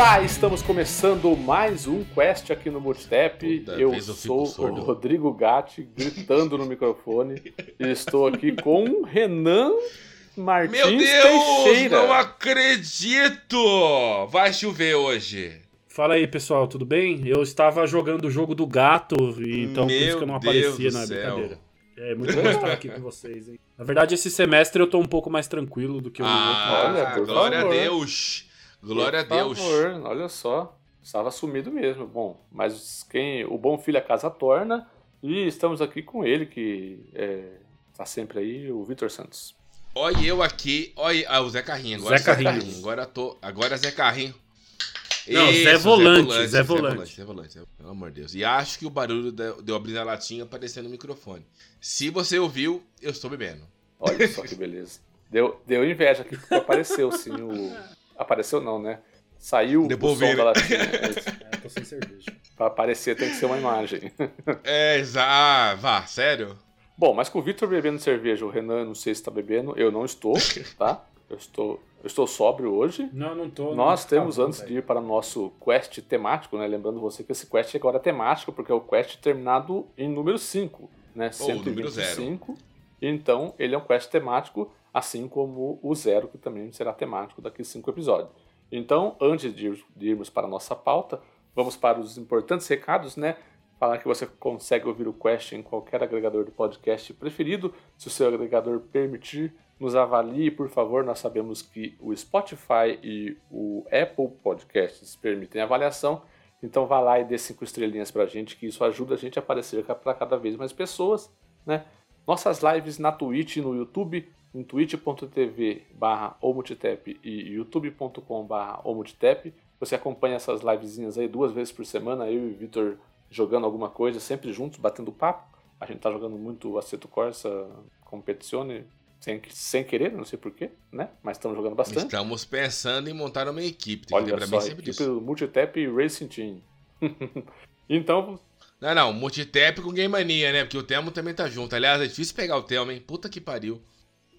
Olá, estamos começando mais um Quest aqui no Multitap. Eu, eu sou o Rodrigo Gatti, gritando no microfone. e estou aqui com Renan Martins Meu Deus, Teixeira. não acredito! Vai chover hoje. Fala aí, pessoal, tudo bem? Eu estava jogando o jogo do gato, e então Meu por isso que eu não aparecia na céu. brincadeira. É muito bom estar aqui com vocês, hein? Na verdade, esse semestre eu tô um pouco mais tranquilo do que o Ah, Olha, por glória favor. a Deus. Glória a Por Deus. favor, olha só. Estava sumido mesmo. Bom, mas quem o bom filho a casa torna. E estamos aqui com ele, que está sempre aí, o Vitor Santos. Olha eu aqui, olha ah, o Zé Carrinho. Agora Zé Carrinho. Agora tô, agora Zé Carrinho. Não, Isso, Zé Volante, Zé Volante. Zé Volante, Zé- pelo amor de Deus. E acho que o barulho deu, deu abrir a latinha aparecendo no microfone. Se você ouviu, eu estou bebendo. Olha só que beleza. Deu, deu inveja aqui, porque apareceu sim o. Apareceu não, né? Saiu Devolveram. o som da latinha. É, tô sem cerveja. Pra aparecer tem que ser uma imagem. É, exa- ah, vá, sério? Bom, mas com o Vitor bebendo cerveja, o Renan não sei se está bebendo, eu não estou, tá? Eu estou, eu estou sóbrio hoje. Não, não tô. Nós não, temos, tá bom, antes velho. de ir para o nosso quest temático, né? Lembrando você que esse quest agora é temático, porque é o quest terminado em número 5, né? Ou o número 125. Então, ele é um quest temático, assim como o zero, que também será temático daqui a cinco episódios. Então, antes de, de irmos para a nossa pauta, vamos para os importantes recados, né? Falar que você consegue ouvir o Quest em qualquer agregador de podcast preferido. Se o seu agregador permitir, nos avalie, por favor. Nós sabemos que o Spotify e o Apple Podcasts permitem avaliação. Então vá lá e dê cinco estrelinhas pra gente, que isso ajuda a gente a aparecer para cada vez mais pessoas, né? Nossas lives na Twitch e no YouTube, em twitch.tv barra omultitap e youtube.com barra omultitap. Você acompanha essas livezinhas aí duas vezes por semana, eu e o Vitor jogando alguma coisa, sempre juntos, batendo papo. A gente tá jogando muito Aceto Corsa Competizione, sem, sem querer, não sei porquê, né? Mas estamos jogando bastante. Estamos pensando em montar uma equipe. Tem que Olha lembrar só, bem sempre equipe disso. Multitap Racing Team. então, Não, não, multitap com Game Mania, né? Porque o Telmo também tá junto. Aliás, é difícil pegar o Telmo, hein? Puta que pariu.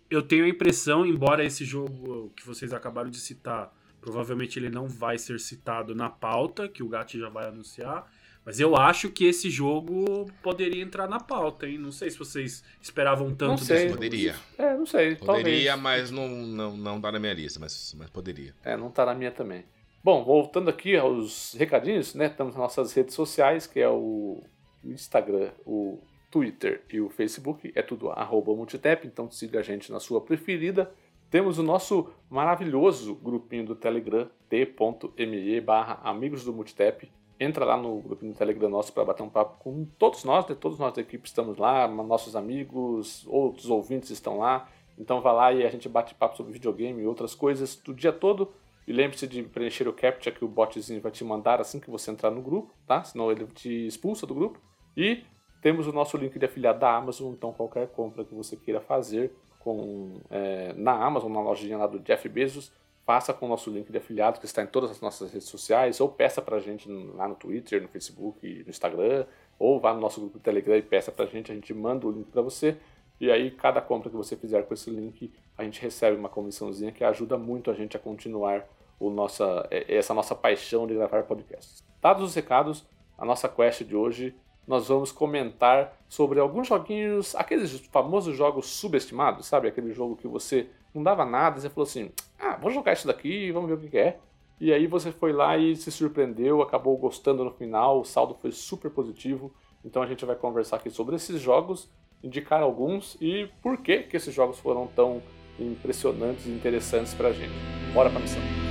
Eu tenho a impressão, embora esse jogo que vocês acabaram de citar, provavelmente ele não vai ser citado na pauta, que o Gatti já vai anunciar. Mas eu acho que esse jogo poderia entrar na pauta, hein? Não sei se vocês esperavam tanto Não sei. desse jogo. Poderia. é, não sei, Poderia, talvez. mas não, não, não tá na minha lista, mas, mas poderia. É, não tá na minha também. Bom, voltando aqui aos recadinhos, né? Estamos nas nossas redes sociais, que é o Instagram, o Twitter e o Facebook. É tudo arroba então siga a gente na sua preferida. Temos o nosso maravilhoso grupinho do Telegram, t.me barra amigos do. Entra lá no grupinho do Telegram nosso para bater um papo com todos nós, né? Todos nós da equipe estamos lá, nossos amigos, outros ouvintes estão lá. Então vá lá e a gente bate papo sobre videogame e outras coisas do dia todo. E lembre-se de preencher o CAPTCHA que o botzinho vai te mandar assim que você entrar no grupo, tá? Senão ele te expulsa do grupo. E temos o nosso link de afiliado da Amazon, então qualquer compra que você queira fazer com, é, na Amazon, na lojinha lá do Jeff Bezos, faça com o nosso link de afiliado que está em todas as nossas redes sociais, ou peça pra gente lá no Twitter, no Facebook, no Instagram, ou vá no nosso grupo do Telegram e peça pra gente, a gente manda o link pra você. E aí, cada compra que você fizer com esse link, a gente recebe uma comissãozinha que ajuda muito a gente a continuar o nossa, eh, essa nossa paixão de gravar podcasts. Dados os recados, a nossa quest de hoje, nós vamos comentar sobre alguns joguinhos, aqueles famosos jogos subestimados, sabe? Aquele jogo que você não dava nada, você falou assim: ah, vou jogar isso daqui vamos ver o que é. E aí você foi lá e se surpreendeu, acabou gostando no final, o saldo foi super positivo. Então a gente vai conversar aqui sobre esses jogos, indicar alguns e por que que esses jogos foram tão impressionantes e interessantes pra gente. Bora pra missão.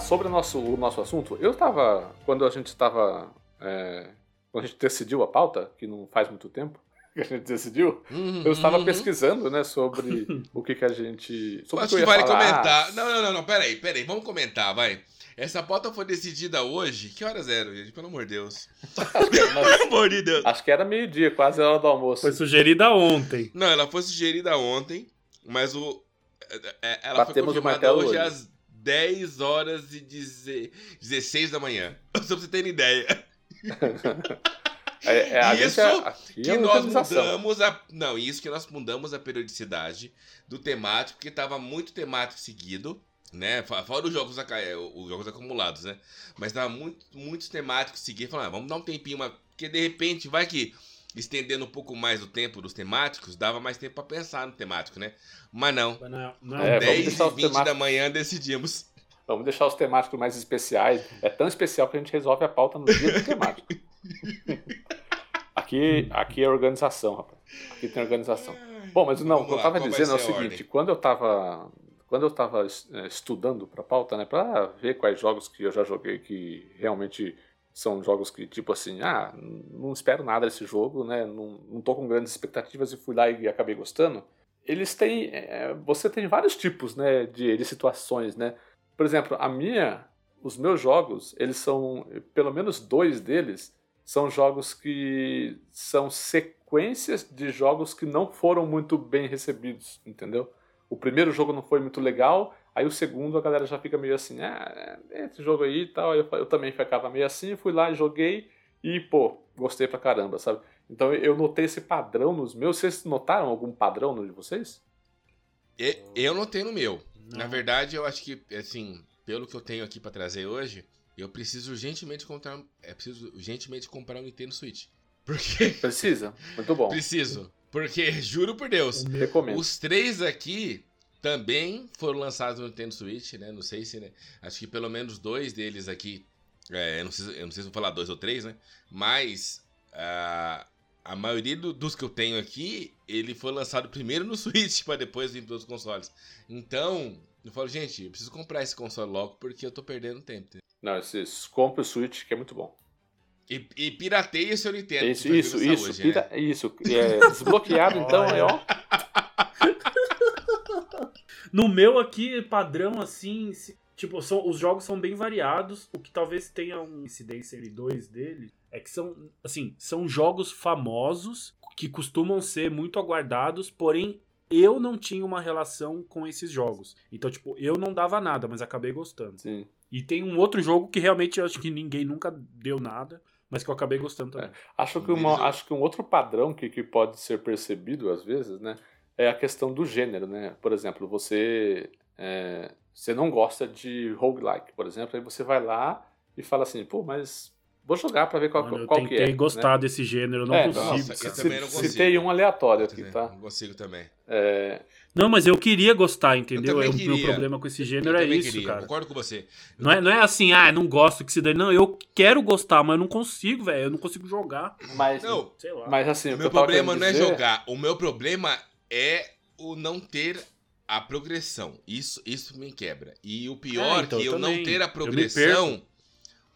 Sobre o nosso, o nosso assunto, eu estava, quando a gente estava, é, quando a gente decidiu a pauta, que não faz muito tempo que a gente decidiu, Uhum, eu estava uhum. pesquisando, né, sobre o que que a gente, sobre Acho que que vale falar. comentar. Não, não, não, não, peraí, peraí, vamos comentar, vai. Essa pauta foi decidida hoje. Que horas eram, gente? Pelo amor de Deus. Pelo amor de Deus. Acho que era meio-dia, quase a hora do almoço. Foi sugerida ontem. Não, ela foi sugerida ontem, mas o. é, ela Batemos foi confirmada hoje, hoje às 10 horas e 16 da manhã. Só pra você ter ideia. É, é, isso é, que é nós mudamos a. Não, isso que nós mudamos a periodicidade do temático, porque estava muito temático seguido, né? Fora os jogos, é, os jogos acumulados, né? Mas tava muito, muitos temáticos seguidos. Falando, ah, vamos dar um tempinho, mas, porque de repente vai que estendendo um pouco mais o tempo dos temáticos, dava mais tempo para pensar no temático, né? Mas não. não, não. É, 10 e 20 temáticos... da manhã decidimos. Vamos deixar os temáticos mais especiais. É tão especial que a gente resolve a pauta no dia do temático. aqui, aqui é organização, rapaz. Aqui tem organização. Bom, mas não, o que eu estava dizendo é o seguinte: quando eu estava quando eu estava é, estudando para a pauta, né, para ver quais jogos que eu já joguei que realmente são jogos que, tipo assim, ah, não espero nada desse jogo, né, não, não tô com grandes expectativas e fui lá e acabei gostando. Eles têm, é, você tem vários tipos, né, de, de situações, né. Por exemplo, a minha, os meus jogos, eles são, pelo menos dois deles, são jogos que são sequências de jogos que não foram muito bem recebidos, entendeu? O primeiro jogo não foi muito legal, aí o segundo a galera já fica meio assim, ah, esse jogo aí e tal. Eu, eu também ficava meio assim, fui lá, joguei e, pô, gostei pra caramba, sabe? Então eu notei esse padrão nos meus. Vocês notaram algum padrão no de vocês? Eu notei no meu. Não. Na verdade, eu acho que, assim, pelo que eu tenho aqui para trazer hoje, eu preciso urgentemente comprar, é preciso urgentemente comprar um Nintendo Switch. Porque precisa. Muito bom. Preciso. Porque juro por Deus, recomendo. os três aqui também foram lançados no Nintendo Switch, né? Não sei se, né? Acho que pelo menos dois deles aqui, é, eu, não sei, eu não sei se vou falar dois ou três, né? Mas uh, a maioria do, dos que eu tenho aqui, ele foi lançado primeiro no Switch para depois vir para os consoles. Então, eu falo, gente, eu preciso comprar esse console logo porque eu tô perdendo tempo. Não, esses, compre o Switch que é muito bom. E, e pirateia o seu Nintendo. Isso, isso, isso, hoje, pira, né? isso. É, desbloqueado, então, é ó. No meu aqui, padrão assim, tipo, são, os jogos são bem variados. O que talvez tenha uma incidência entre dois deles é que são, assim, são jogos famosos que costumam ser muito aguardados, porém eu não tinha uma relação com esses jogos. Então, tipo, eu não dava nada, mas acabei gostando. Sim. E tem um outro jogo que realmente eu acho que ninguém nunca deu nada, mas que eu acabei gostando também. É. Acho, que uma, acho que um outro padrão que, que pode ser percebido às vezes, né, é a questão do gênero, né? Por exemplo, você é, você não gosta de roguelike, por exemplo, aí você vai lá e fala assim, pô, mas vou jogar para ver qual, Mano, qual que é. Eu tentei gostar né? desse gênero, eu não é, consigo. Nossa, eu também não consigo. Citei um aleatório aqui, tá? Não consigo também. É, não, mas eu queria gostar, entendeu? O meu problema com esse gênero é isso, queria. cara. Concordo com você. Não é, não é assim, ah, não gosto que se dane. Não, eu quero gostar, mas eu não consigo, velho. Eu não consigo jogar. Mas, não, mas assim, o meu problema não é dizer... é jogar. O meu problema é o não ter a progressão. Isso, isso me quebra. E o pior é, então, que eu, não ter a progressão,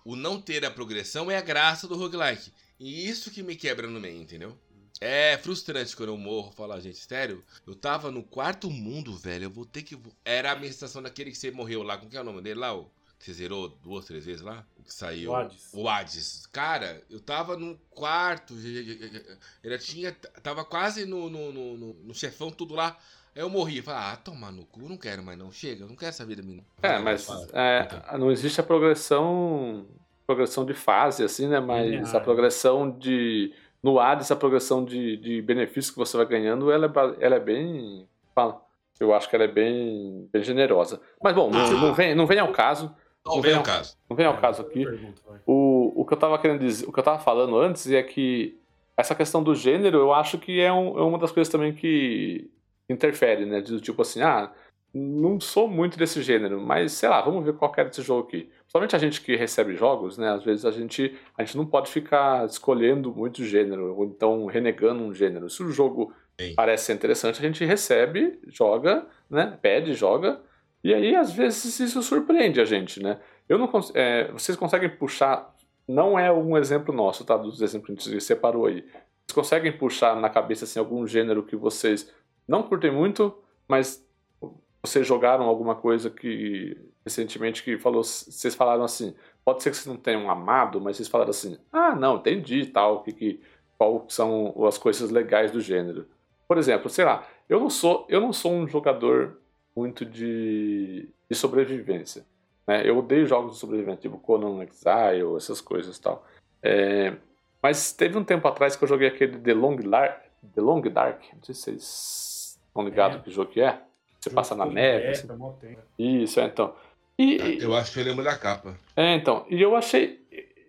o não ter a progressão é a graça do roguelike. E isso que me quebra no meio, entendeu? É frustrante quando eu morro, falar, gente, sério, eu tava no quarto mundo, velho, eu vou ter que. Era a minha sensação daquele que você morreu lá, como que é o nome dele lá? O... Você zerou duas, três vezes lá? Que saiu? O Hades. O Hades. Cara, eu tava no quarto, ele tinha. Tava quase no, no, no, no chefão, tudo lá. Aí eu morri. Falei, ah, tomar no cu, não quero mais não. Chega, eu não quero essa vida minha. É, mas é, então. não existe a progressão. Progressão de fase, assim, né? Mas a progressão de no Hades, a progressão de, de benefícios que você vai ganhando, ela é, ela é bem. Eu acho que ela é bem, bem generosa. Mas bom, não, não, vem, não vem ao caso. Não, vem ao caso. Não vem ao caso aqui. O, o que eu tava querendo dizer, o que eu tava falando antes é que essa questão do gênero, eu acho que é, um, é uma das coisas também que interfere, né? Do tipo assim, ah, não sou muito desse gênero, mas sei lá, vamos ver qual é desse jogo aqui. Somente a gente que recebe jogos, né? Às vezes a gente, a gente não pode ficar escolhendo muito gênero, ou então renegando um gênero. Se o jogo Sim. parece ser interessante, a gente recebe, joga, né? Pede, joga, e aí às vezes isso surpreende a gente, né? Eu não é, vocês conseguem puxar, não é um exemplo nosso, tá? Dos exemplos que gente separou aí. Vocês conseguem puxar na cabeça assim algum gênero que vocês não curtem muito, mas vocês jogaram alguma coisa que recentemente que falou, vocês falaram assim, pode ser que vocês não tenham amado, mas vocês falaram assim, ah, não, entendi tal, que, que qual são as coisas legais do gênero. Por exemplo, sei lá, eu não sou, eu não sou um jogador, muito de, de sobrevivência. Né? Eu odeio jogos de sobrevivência, tipo Conan Exile, essas coisas e tal. É, mas teve um tempo atrás que eu joguei aquele The Long, Dark, The Long Dark. Não sei se vocês estão ligados é. que jogo que é. Você passa na neve. É, assim. Tá Isso, é, então. E, eu acho que eu lembro da capa. É, então. E eu achei.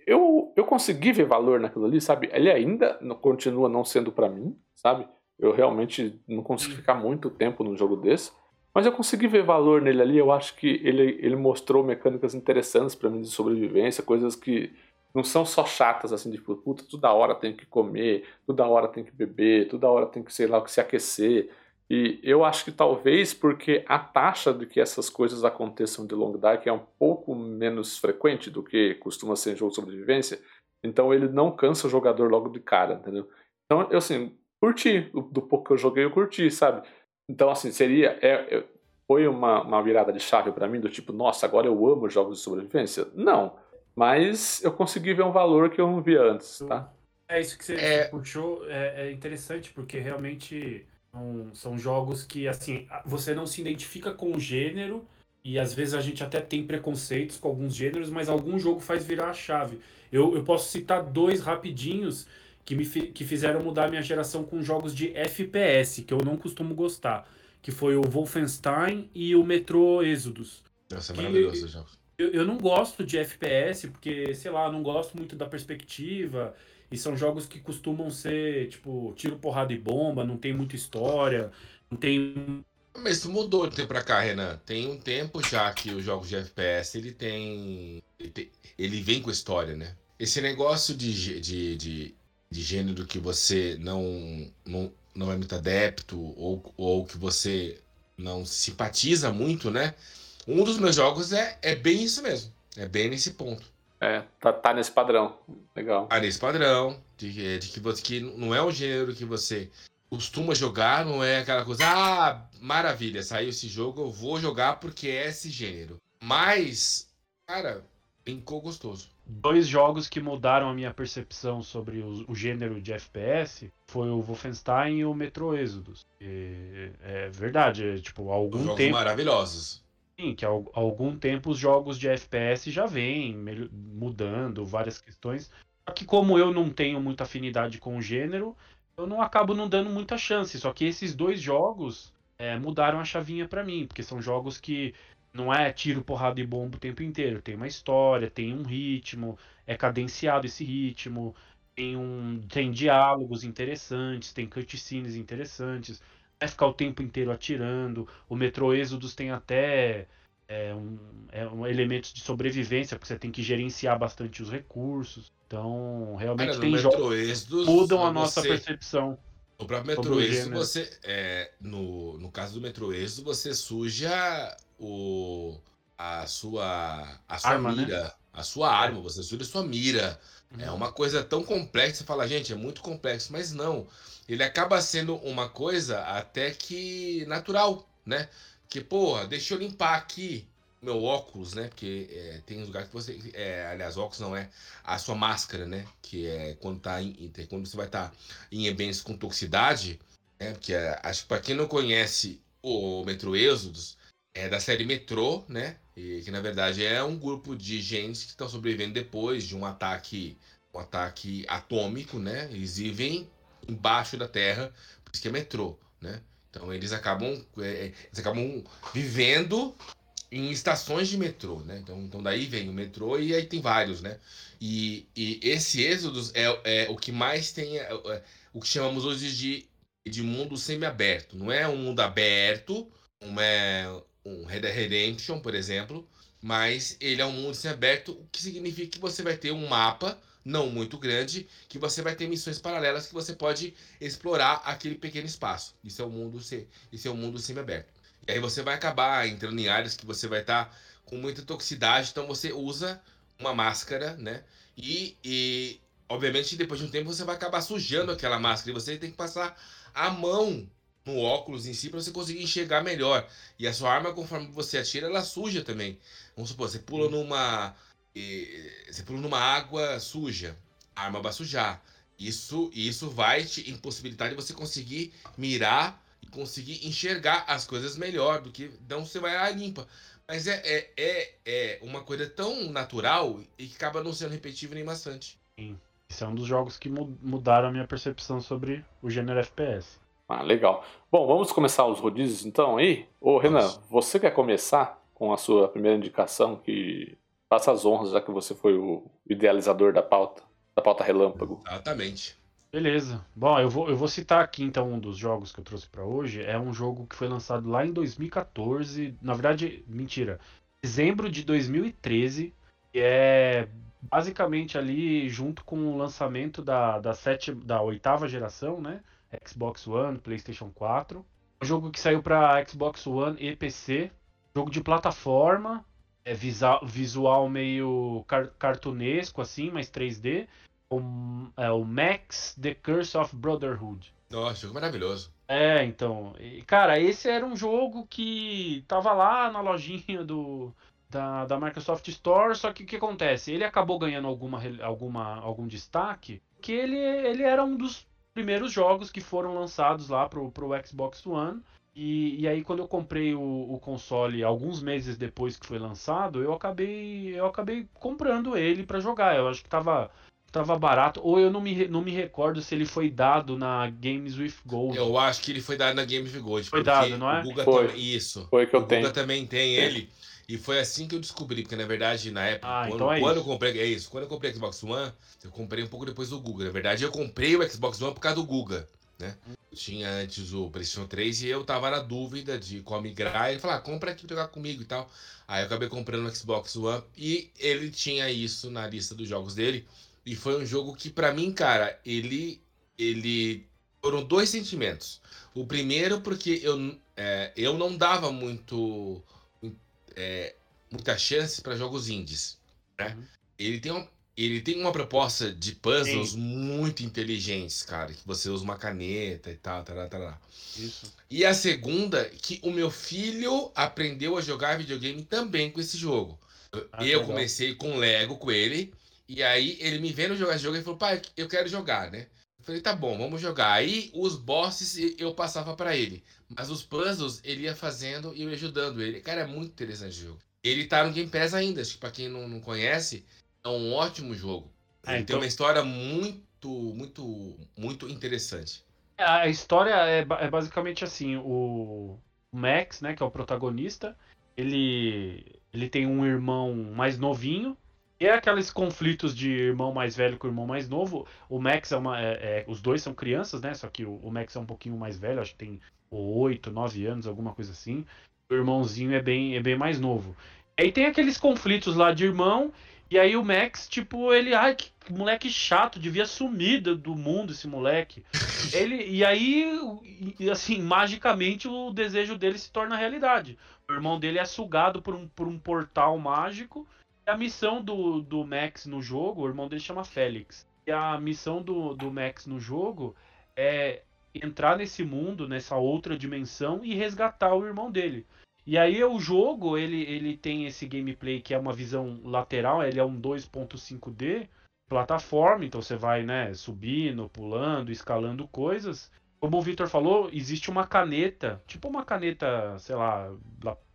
Eu, eu consegui ver valor naquilo ali, sabe? Ele ainda continua não sendo para mim, sabe? Eu realmente não consigo ficar muito tempo num jogo desse. Mas eu consegui ver valor nele ali. Eu acho que ele, ele mostrou mecânicas interessantes para mim de sobrevivência, coisas que não são só chatas, assim, de tipo, puta, toda hora tem que comer, toda hora tem que beber, toda hora tem que, sei lá, se aquecer. E eu acho que talvez porque a taxa de que essas coisas aconteçam de Long Dark é um pouco menos frequente do que costuma ser em jogo de sobrevivência, então ele não cansa o jogador logo de cara, entendeu? Então, eu, assim, curti, do pouco que eu joguei, eu curti, sabe? Então, assim, seria. É, é, foi uma, uma virada de chave para mim, do tipo, nossa, agora eu amo jogos de sobrevivência? Não. Mas eu consegui ver um valor que eu não via antes, tá? É isso que você é... puxou, é, é interessante, porque realmente são, são jogos que, assim, você não se identifica com o gênero, e às vezes a gente até tem preconceitos com alguns gêneros, mas algum jogo faz virar a chave. Eu, eu posso citar dois rapidinhos que me que fizeram mudar minha geração com jogos de FPS, que eu não costumo gostar, que foi o Wolfenstein e o Metro Exodus. Nossa, é maravilhoso jogo. Eu, eu não gosto de FPS, porque, sei lá, não gosto muito da perspectiva. E são jogos que costumam ser, tipo, tiro, porrada e bomba, não tem muita história, não tem. Mas isso mudou de tempo pra cá, Renan. Tem um tempo já que os jogos de FPS ele tem. Ele, tem, ele vem com história, né? Esse negócio de, de, de de gênero que você não, não, não é muito adepto ou, ou que você não simpatiza muito, né? Um dos meus jogos é, é bem isso mesmo. É bem nesse ponto. É, tá, tá nesse padrão. Legal. Tá nesse padrão. De, de que, você, que não é um gênero que você costuma jogar, não é aquela coisa, ah, maravilha, saiu esse jogo, eu vou jogar porque é esse gênero. Mas, cara, brincou gostoso dois jogos que mudaram a minha percepção sobre o, o, gênero de FPS foi o Wolfenstein e o Metro Exodus. E, é verdade, é, tipo, há algum jogos tempo... maravilhosos. Sim, que há algum tempo os jogos de FPS já vêm mudando várias questões. Só que como eu não tenho muita afinidade com o gênero, eu não acabo não dando muita chance. Só que esses dois jogos é, mudaram a chavinha para mim, porque são jogos que não é tiro, porrada e bomba o tempo inteiro. Tem uma história, tem um ritmo, é cadenciado esse ritmo, tem, um, tem diálogos interessantes, tem cutscenes interessantes. Vai ficar o tempo inteiro atirando. O Metro Exodus tem até é, um, é, um, elementos de sobrevivência, porque você tem que gerenciar bastante os recursos. Então, realmente tem jogos que mudam a nossa percepção. O próprio Metro Exodus, você. É, no, no caso do Metro Exodus, você suja o, a sua, a sua arma, né? mira. Né? A sua arma, você suja a sua mira. É uhum. É uma coisa tão complexa, você fala, gente, é muito complexo, mas não. Ele acaba sendo uma coisa até que natural, né? Que, porra, deixa eu limpar aqui meu óculos, né? Porque é, tem lugar que você. É, aliás, óculos não é a sua máscara, né? Que é quando, tá em, quando você vai estar tá em ambientes com toxicidade, né? Que é, acho que para quem não conhece o Metro Êxodos, é da série Metrô, né? E que na verdade é um grupo de gente que estão sobrevivendo depois de um ataque, um ataque atômico, né? Eles vivem embaixo da Terra, por isso que é metrô, né? Então eles acabam, é, eles acabam vivendo em estações de metrô, né? Então, então daí vem o metrô e aí tem vários, né? E, e esse êxodo é, é o que mais tem é, é, o que chamamos hoje de, de mundo semi-aberto. Não é um mundo aberto, não é um Red Dead Redemption, por exemplo, mas ele é um mundo semi-aberto, o que significa que você vai ter um mapa não muito grande, que você vai ter missões paralelas que você pode explorar aquele pequeno espaço. Isso é o mundo, isso é o mundo semi-aberto. E aí você vai acabar entrando em áreas que você vai estar tá com muita toxicidade, então você usa uma máscara, né? E, e, obviamente depois de um tempo você vai acabar sujando aquela máscara e você tem que passar a mão no óculos em si para você conseguir enxergar melhor. E a sua arma, conforme você atira, ela suja também. Vamos supor, você pula numa. Você pula numa água suja, a arma vai sujar. Isso, isso vai te impossibilitar de você conseguir mirar e conseguir enxergar as coisas melhor do que não você vai lá limpa. Mas é, é, é, é uma coisa tão natural e que acaba não sendo repetitivo nem bastante. Sim. Esse é um dos jogos que mudaram a minha percepção sobre o gênero FPS. Ah, legal. Bom, vamos começar os rodízios então aí? Ô, Renan, Nossa. você quer começar com a sua primeira indicação que faça as honras, já que você foi o idealizador da pauta, da pauta relâmpago. Exatamente. Beleza. Bom, eu vou, eu vou citar aqui então um dos jogos que eu trouxe para hoje. É um jogo que foi lançado lá em 2014. Na verdade, mentira. Dezembro de 2013. E é basicamente ali junto com o lançamento da, da, sete, da oitava geração, né? Xbox One, PlayStation 4. Um jogo que saiu para Xbox One e PC. Jogo de plataforma. É visual, meio car cartunesco, assim, mas 3D. O, é, o Max The Curse of Brotherhood. Nossa, jogo maravilhoso. É, então. Cara, esse era um jogo que tava lá na lojinha do, da, da Microsoft Store, só que o que acontece? Ele acabou ganhando alguma, alguma, algum destaque, que ele, ele era um dos primeiros jogos que foram lançados lá pro, pro Xbox One. E, e aí quando eu comprei o, o, console alguns meses depois que foi lançado, eu acabei eu acabei comprando ele para jogar. Eu acho que tava tava barato, ou eu não me, não me recordo se ele foi dado na Games with Gold. Eu acho que ele foi dado na Games with Gold. Foi dado, não é? O Guga foi. Também, isso. Foi que eu o tenho. Guga também tem ele. E foi assim que eu descobri, porque na verdade, na época, ah, quando, então é quando eu comprei. É isso, quando eu comprei o Xbox One, eu comprei um pouco depois do Guga. Na verdade, eu comprei o Xbox One por causa do Guga, né? Eu tinha antes o PlayStation 3 e eu tava na dúvida de qual migrar. E ele falou, ah, compra aqui pra jogar comigo e tal. Aí eu acabei comprando o Xbox One e ele tinha isso na lista dos jogos dele. E foi um jogo que, para mim, cara, ele. ele foram dois sentimentos. O primeiro, porque eu, é, eu não dava muito é, muita chance para jogos indies. Né? Uhum. Ele, tem um, ele tem uma proposta de puzzles Sim. muito inteligentes, cara. Que você usa uma caneta e tal, tal, tal. Isso. E a segunda, que o meu filho aprendeu a jogar videogame também com esse jogo. Ah, eu comecei com Lego com ele. E aí ele me vendo jogar esse jogo e falou, pai, eu quero jogar, né? Eu falei, tá bom, vamos jogar. Aí os bosses eu passava para ele. Mas os puzzles ele ia fazendo e eu ia ajudando ele. Cara, é muito interessante o jogo. Ele tá no Game Pass ainda, acho que pra quem não, não conhece, é um ótimo jogo. Ele então... tem uma história muito, muito, muito interessante. É, a história é, é basicamente assim, o Max, né, que é o protagonista, ele, ele tem um irmão mais novinho, e é aqueles conflitos de irmão mais velho com irmão mais novo. O Max é uma. É, é, os dois são crianças, né? Só que o, o, Max é um pouquinho mais velho, acho que tem 8, 9 anos, alguma coisa assim. O irmãozinho é bem, é bem mais novo. Aí tem aqueles conflitos lá de irmão. E aí o Max, tipo, ele, ai, que moleque chato, devia sumir do mundo esse moleque. Ele, e aí, assim, magicamente o desejo dele se torna realidade. O irmão dele é sugado por um, por um portal mágico a missão do, do Max no jogo, o irmão dele chama Félix. E a missão do, do Max no jogo é entrar nesse mundo, nessa outra dimensão e resgatar o irmão dele. E aí o jogo, ele, ele tem esse gameplay que é uma visão lateral, ele é um 2.5D, plataforma, então você vai, né, subindo, pulando, escalando coisas. Como o Victor falou, existe uma caneta, tipo uma caneta, sei lá,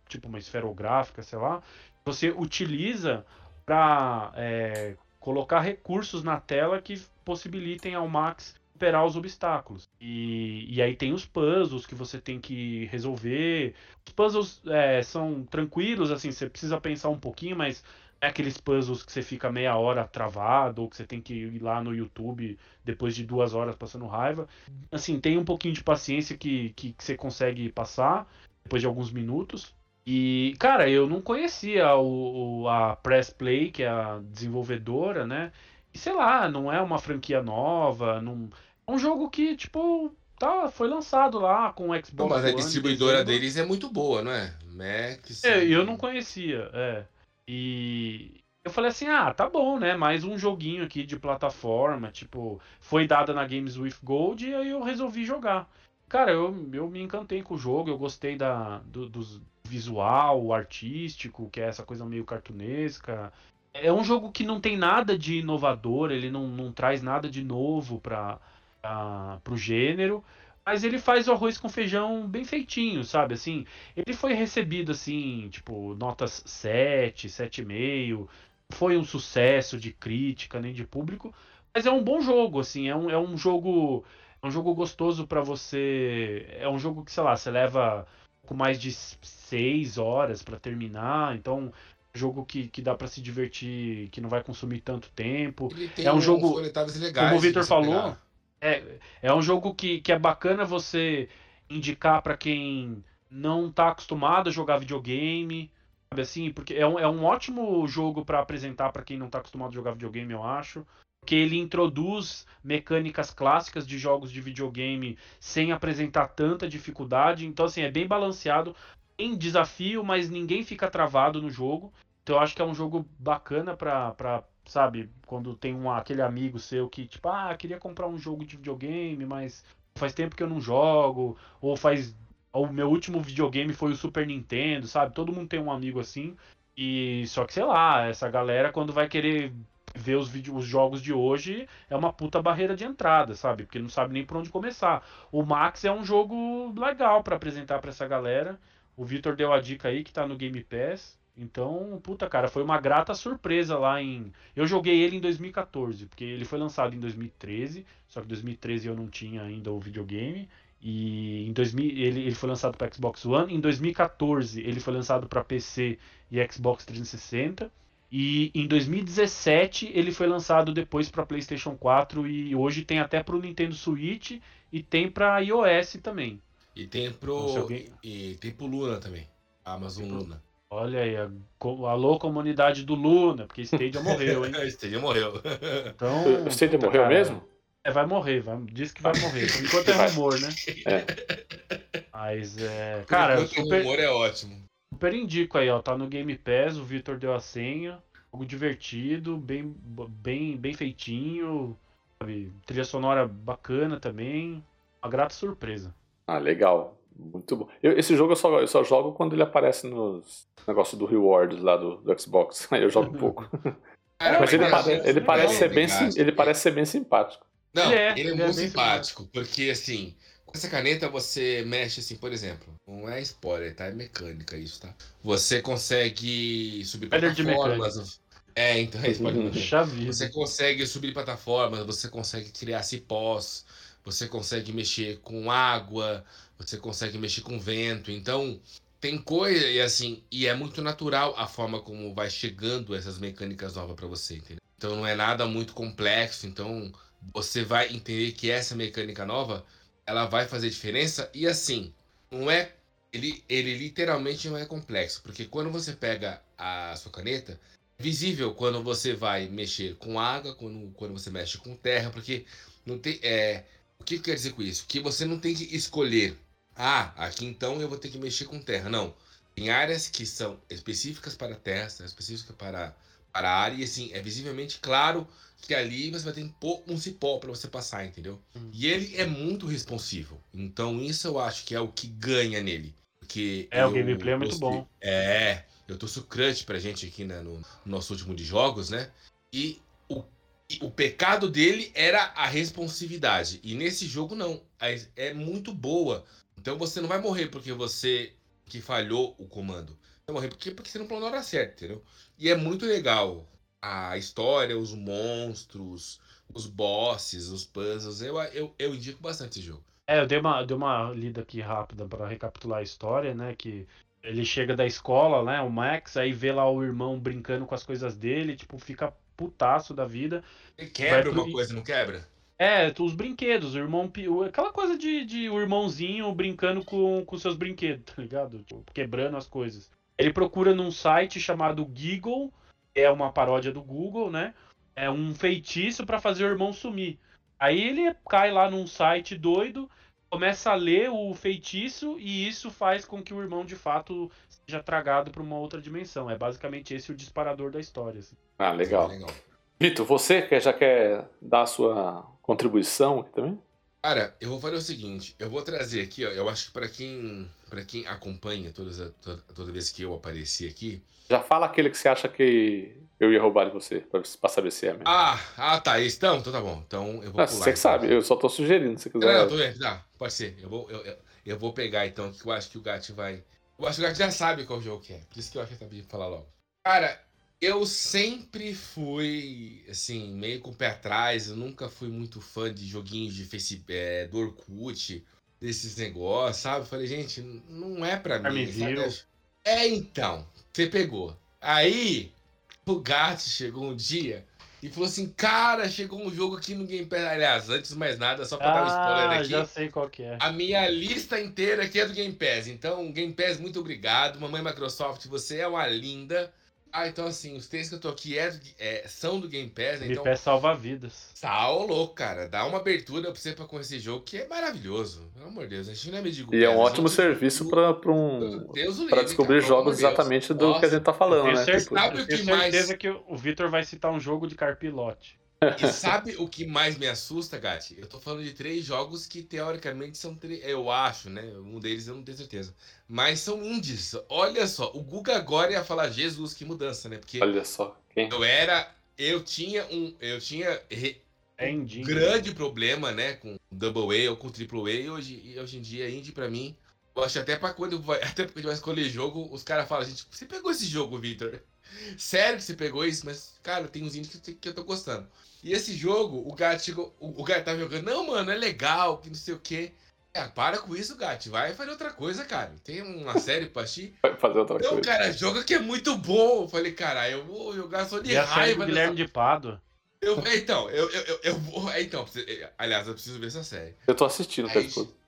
tipo uma esferográfica, sei lá, você utiliza para é, colocar recursos na tela que possibilitem ao Max superar os obstáculos. E, e aí tem os puzzles que você tem que resolver. Os puzzles é, são tranquilos, assim, você precisa pensar um pouquinho, mas é aqueles puzzles que você fica meia hora travado, ou que você tem que ir lá no YouTube depois de duas horas passando raiva. Assim, tem um pouquinho de paciência que, que, que você consegue passar depois de alguns minutos. E, cara, eu não conhecia o, o, a Press Play, que é a desenvolvedora, né? E sei lá, não é uma franquia nova, não... é um jogo que, tipo, tá, foi lançado lá com o Xbox. Não, mas a distribuidora deles é muito boa, não é? Max. É, eu não conhecia, é. E eu falei assim, ah, tá bom, né? Mais um joguinho aqui de plataforma, tipo, foi dada na Games with Gold e aí eu resolvi jogar. Cara, eu, eu me encantei com o jogo, eu gostei da, do, dos visual, artístico, que é essa coisa meio cartunesca. É um jogo que não tem nada de inovador, ele não, não traz nada de novo para o gênero, Mas ele faz o arroz com feijão bem feitinho, sabe? Assim, ele foi recebido assim, tipo, notas 7, 7,5. Foi um sucesso de crítica, nem de público. Mas é um bom jogo, assim, é um, é um jogo. É um jogo gostoso para você. É um jogo que, sei lá, você leva com mais de 6 horas para terminar. Então, jogo que, que dá para se divertir, que não vai consumir tanto tempo. é um jogo, legais, como o Victor falou, é, é um jogo que, que é bacana você indicar para quem não tá acostumado a jogar videogame, sabe assim, porque é um, é um ótimo jogo para apresentar para quem não tá acostumado a jogar videogame, eu acho. Que ele introduz mecânicas clássicas de jogos de videogame sem apresentar tanta dificuldade. Então, assim, é bem balanceado. Tem desafio, mas ninguém fica travado no jogo. Então eu acho que é um jogo bacana pra sabe, quando tem um, aquele amigo seu que, tipo, ah, queria comprar um jogo de videogame, mas faz tempo que eu não jogo, ou faz. O meu último videogame foi o Super Nintendo, sabe? Todo mundo tem um amigo assim. E só que, sei lá, essa galera quando vai querer ver os, os jogos de hoje é uma puta barreira de entrada, sabe? Porque não sabe nem por onde começar. O Max é um jogo legal para apresentar para essa galera. O Victor deu a dica aí que tá no Game Pass. Então, puta, cara, foi uma grata surpresa lá em. Eu joguei ele em 2014, porque ele foi lançado em 2013, só que em 2013 eu não tinha ainda o videogame. E em 2000, ele, ele foi lançado para Xbox One. Em 2014 ele foi lançado para PC e Xbox 360. E em 2017 ele foi lançado depois para PlayStation 4 e hoje tem até para o Nintendo Switch e tem para iOS também. E tem pro então, alguém... e tem pro Luna também. Amazon Luna. Olha aí, a, alô comunidade do Luna, porque Stadia morreu, hein? Stadia morreu. Então, o Stadia morreu cara, mesmo? É, vai morrer, vai, diz que vai morrer. Por enquanto é rumor, né? É. Mas, é. Cara, Por super, rumor é ótimo. Super indico aí, ó. Tá no Game Pass, o Victor deu a senha. Jogo divertido, bem, bem, bem feitinho. Sabe? Trilha sonora bacana também. Uma grata surpresa. Ah, legal. Muito bom. Eu, esse jogo eu só, eu só jogo quando ele aparece nos negócio do rewards lá do, do Xbox. Aí eu jogo um pouco. É, Mas ele, pare, ele, parece ser bem, ele parece ser bem simpático. Não, ele é, ele é, ele é muito simpático, simpático, porque assim, com essa caneta você mexe assim, por exemplo, não é spoiler, tá? É mecânica isso, tá? Você consegue subir plataformas. É, então é spoiler. você consegue subir plataformas, você consegue criar cipós, você consegue mexer com água, você consegue mexer com vento. Então, tem coisa e assim, e é muito natural a forma como vai chegando essas mecânicas novas para você, entendeu? Então não é nada muito complexo, então você vai entender que essa mecânica nova, ela vai fazer diferença e assim, não é ele, ele literalmente não é complexo, porque quando você pega a sua caneta, é visível quando você vai mexer com água, quando, quando você mexe com terra, porque não tem é, o que quer dizer com isso? Que você não tem que escolher ah, aqui então eu vou ter que mexer com terra. Não. Tem áreas que são específicas para terra, específicas para, para a área, e assim, é visivelmente claro que ali você vai ter um cipó para você passar, entendeu? Hum. E ele é muito responsivo. Então isso eu acho que é o que ganha nele. Porque é, o gameplay é muito bom. É, eu trouxe o crunch pra gente aqui né, no, no nosso último de jogos, né? E o, o pecado dele era a responsividade. E nesse jogo não. É, é muito boa então você não vai morrer porque você que falhou o comando. Vai morrer porque, porque você não planou na hora certa, entendeu? E é muito legal a história, os monstros, os bosses, os puzzles. Eu, eu, eu indico bastante esse jogo. É, eu dei uma, dei uma lida aqui rápida para recapitular a história, né? Que ele chega da escola, né? O Max, aí vê lá o irmão brincando com as coisas dele, tipo, fica putaço da vida. Ele quebra uma coisa, não quebra? É, os brinquedos, o irmão. Aquela coisa de, de o irmãozinho brincando com, com seus brinquedos, tá ligado? Tipo, quebrando as coisas. Ele procura num site chamado Giggle, que é uma paródia do Google, né? É um feitiço para fazer o irmão sumir. Aí ele cai lá num site doido, começa a ler o feitiço e isso faz com que o irmão de fato seja tragado para uma outra dimensão. É basicamente esse o disparador da história. Assim. Ah, legal. legal. Vitor, você que já quer dar a sua contribuição aqui também? Cara, eu vou fazer o seguinte, eu vou trazer aqui, ó, eu acho que para quem para quem acompanha todas toda, toda vez que eu apareci aqui, já fala aquele que você acha que Eu ia roubar de você, pra, pra saber se é mesmo. Ah, ah tá. Então, então tá bom. Então eu vou ah, pular. Você que então. sabe, eu só tô sugerindo, se quiser. Não, não, tô vendo. Tá, pode ser. Eu vou, eu, eu, eu, vou pegar então, que eu acho que o Gato vai. O Gato já sabe qual jogo que é. Por isso que eu acho que eu sabia falar logo. Cara, eu sempre fui, assim, meio com o pé atrás. Eu nunca fui muito fã de joguinhos de Facebook, é, do Orkut, desses negócios, sabe? Falei, gente, não é pra mim. Sabe? É, então. Você pegou. Aí, o Gato chegou um dia e falou assim: Cara, chegou um jogo aqui no Game Pass. Aliás, antes de mais nada, só pra ah, dar um spoiler ah, aqui. já sei qual que é. A minha lista inteira aqui é do Game Pass. Então, Game Pass, muito obrigado. Mamãe Microsoft, você é uma linda. Ah, então assim, os três que eu tô aqui é, é são do Game Pass, Game então... Pass salva vidas. Tá louco, cara. Dá uma abertura pra você pra conhecer esse jogo, que é maravilhoso. Pelo amor de Deus, a gente não é medigo. E é um ótimo serviço pra, pra um... Deus pra descobrir cara, jogos exatamente do Nossa, que a gente tá falando, né? Certeza, tipo... Sabe o que mais... certeza que o Victor vai citar um jogo de carpilote. E sabe o que mais me assusta, Gatti? Eu tô falando de três jogos que teoricamente são três. Eu acho, né? Um deles eu não tenho certeza. Mas são indies. Olha só, o Guga agora ia falar, Jesus, que mudança, né? Porque. Olha só. Quem? Eu era. Eu tinha um. Eu tinha. Re... É um grande problema, né? Com Double A ou com Triple A. E hoje, hoje em dia, indie pra mim. Eu acho até pra quando vai, até quando vai escolher jogo, os caras falam, gente, você pegou esse jogo, Victor? Sério que você pegou isso? Mas, cara, tem uns indies que, que eu tô gostando. E esse jogo, o gato chegou. O, o gato tava jogando, não, mano, é legal, que não sei o quê. É, para com isso, gato. Vai fazer outra coisa, cara. Tem uma série pra assistir. Vai fazer outra não, coisa. Não, cara, joga que é muito bom. Eu falei, cara, eu vou jogar só de e raiva. A Guilherme de Pado. Eu, então, eu, eu, eu, eu vou. É, então, aliás, eu preciso ver essa série. Eu tô assistindo, tá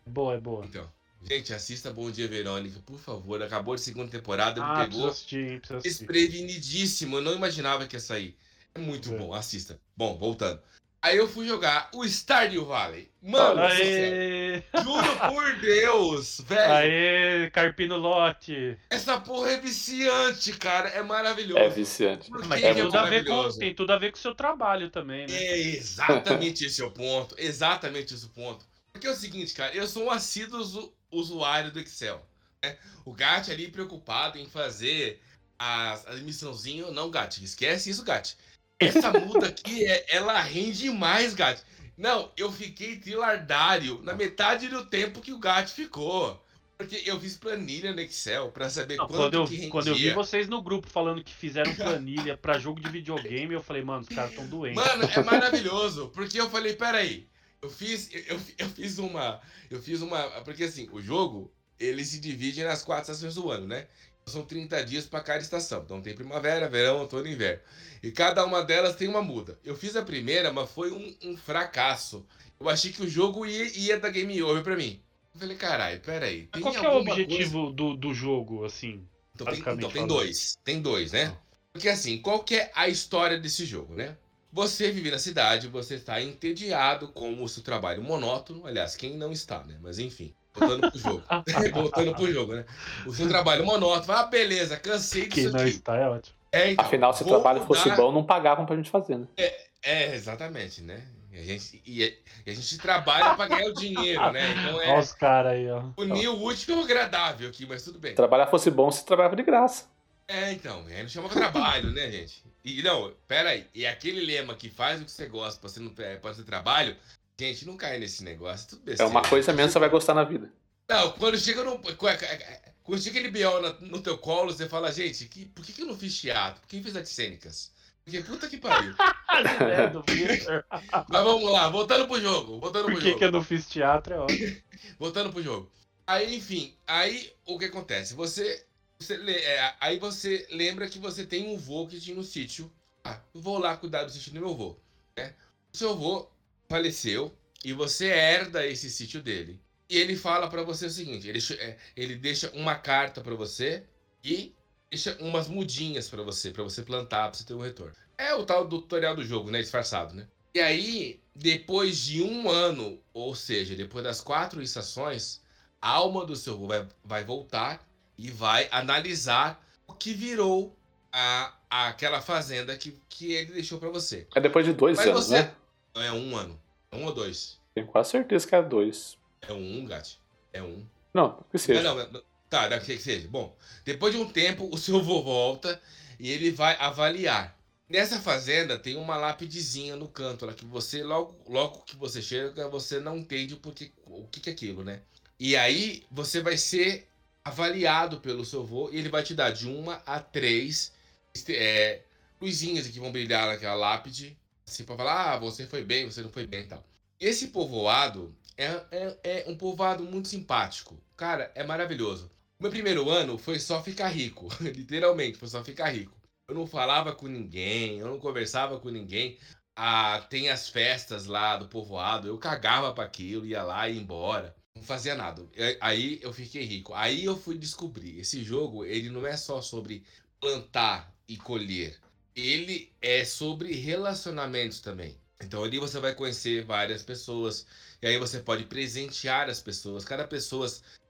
Boa, é boa. Então. Gente, assista Bom Dia Verônica, por favor. Acabou de segunda temporada, ah, me pegou assistir, desprevenidíssimo. Eu não imaginava que ia sair. É muito é. bom, assista. Bom, voltando. Aí eu fui jogar o Stardew Valley. Mano, Aê. juro por Deus, velho. Aê, Carpino Lote. Essa porra é viciante, cara. É maravilhoso. É viciante. Mas é tem, tudo a ver com, tem tudo a ver com o seu trabalho também, né? É exatamente esse é o ponto. Exatamente esse é o ponto. Porque é o seguinte, cara, eu sou um assíduo usuário do Excel. Né? O Gat ali preocupado em fazer as, as missãozinhas. Não, Gat, esquece isso, Gat. Essa muda aqui, é, ela rende mais, Gat. Não, eu fiquei trilardário na metade do tempo que o Gat ficou. Porque eu fiz planilha no Excel para saber não, quando eu, que rendia. Quando eu vi vocês no grupo falando que fizeram planilha para jogo de videogame, eu falei, mano, os caras estão doentes. Mano, é maravilhoso. Porque eu falei, peraí, eu fiz, eu, eu fiz uma, eu fiz uma, porque assim, o jogo, ele se divide nas quatro estações do ano, né? São 30 dias para cada estação. Então tem primavera, verão, outono e inverno. E cada uma delas tem uma muda. Eu fiz a primeira, mas foi um, um fracasso. Eu achei que o jogo ia, ia dar game over para mim. Eu falei, caralho, peraí. Tem qual é o objetivo coisa... do, do jogo, assim? Então, tem, então tem dois. Tem dois, né? Porque assim, qual que é a história desse jogo, né? Você vive na cidade, você está entediado com o seu trabalho monótono. Aliás, quem não está, né? Mas enfim, voltando pro jogo. voltando pro jogo, né? O seu trabalho monótono. Ah, beleza, cansei disso quem não aqui. está é ótimo. É, então, Afinal, se o trabalho mudar... fosse bom, não pagavam pra gente fazer, né? É, é exatamente, né? E a gente, e a, gente trabalha pra ganhar o dinheiro, né? Então é. Olha os caras aí, ó. Unir o útil e o agradável aqui, mas tudo bem. Se trabalhar fosse bom, você trabalhava de graça. É, então, aí não chama trabalho, né, gente? E não, pera aí, e aquele lema que faz o que você gosta pra você, não, pra ser trabalho, gente, não cai nesse negócio, tudo besteira. É uma coisa mesmo que você vai gostar na vida. Não, quando chega no. Quando chega aquele BO no, no teu colo, você fala, gente, que, por que, que eu não fiz teatro? Por que eu fiz artes cênicas? Porque puta que pariu. Mas vamos lá, voltando pro jogo. Voltando por pro que jogo. que eu não fiz teatro é óbvio. voltando pro jogo. Aí, enfim, aí o que acontece? Você você, é, aí você lembra que você tem um vô que tinha um sítio. Ah, vou lá cuidar do sítio do meu vô. Né? O seu vô faleceu e você herda esse sítio dele. E ele fala para você o seguinte: ele, é, ele deixa uma carta para você e deixa umas mudinhas para você, para você plantar, pra você ter um retorno. É o tal do tutorial do jogo, né? Disfarçado, né? E aí, depois de um ano, ou seja, depois das quatro estações, a alma do seu vô vai, vai voltar e vai analisar o que virou a, aquela fazenda que, que ele deixou para você. É depois de dois Mas anos, você... né? É um ano. É um ou dois? Tenho quase certeza que é dois. É um, Gatti? É um. Não, que seja. Não, não, tá, que seja. Bom, depois de um tempo, o seu vô volta e ele vai avaliar. Nessa fazenda tem uma lápidezinha no canto lá que você logo, logo que você chega, você não entende o, porquê, o que, que é aquilo, né? E aí você vai ser avaliado pelo seu voo e ele vai te dar de uma a três é, luzinhas que vão brilhar naquela lápide, assim, pra falar, ah, você foi bem, você não foi bem e tal. Esse povoado é, é, é um povoado muito simpático. Cara, é maravilhoso. Meu primeiro ano foi só ficar rico, literalmente, foi só ficar rico. Eu não falava com ninguém, eu não conversava com ninguém. Ah, tem as festas lá do povoado, eu cagava para aquilo, ia lá e ia embora. Não fazia nada. Aí eu fiquei rico. Aí eu fui descobrir, esse jogo, ele não é só sobre plantar e colher. Ele é sobre relacionamentos também. Então ali você vai conhecer várias pessoas e aí você pode presentear as pessoas. Cada pessoa,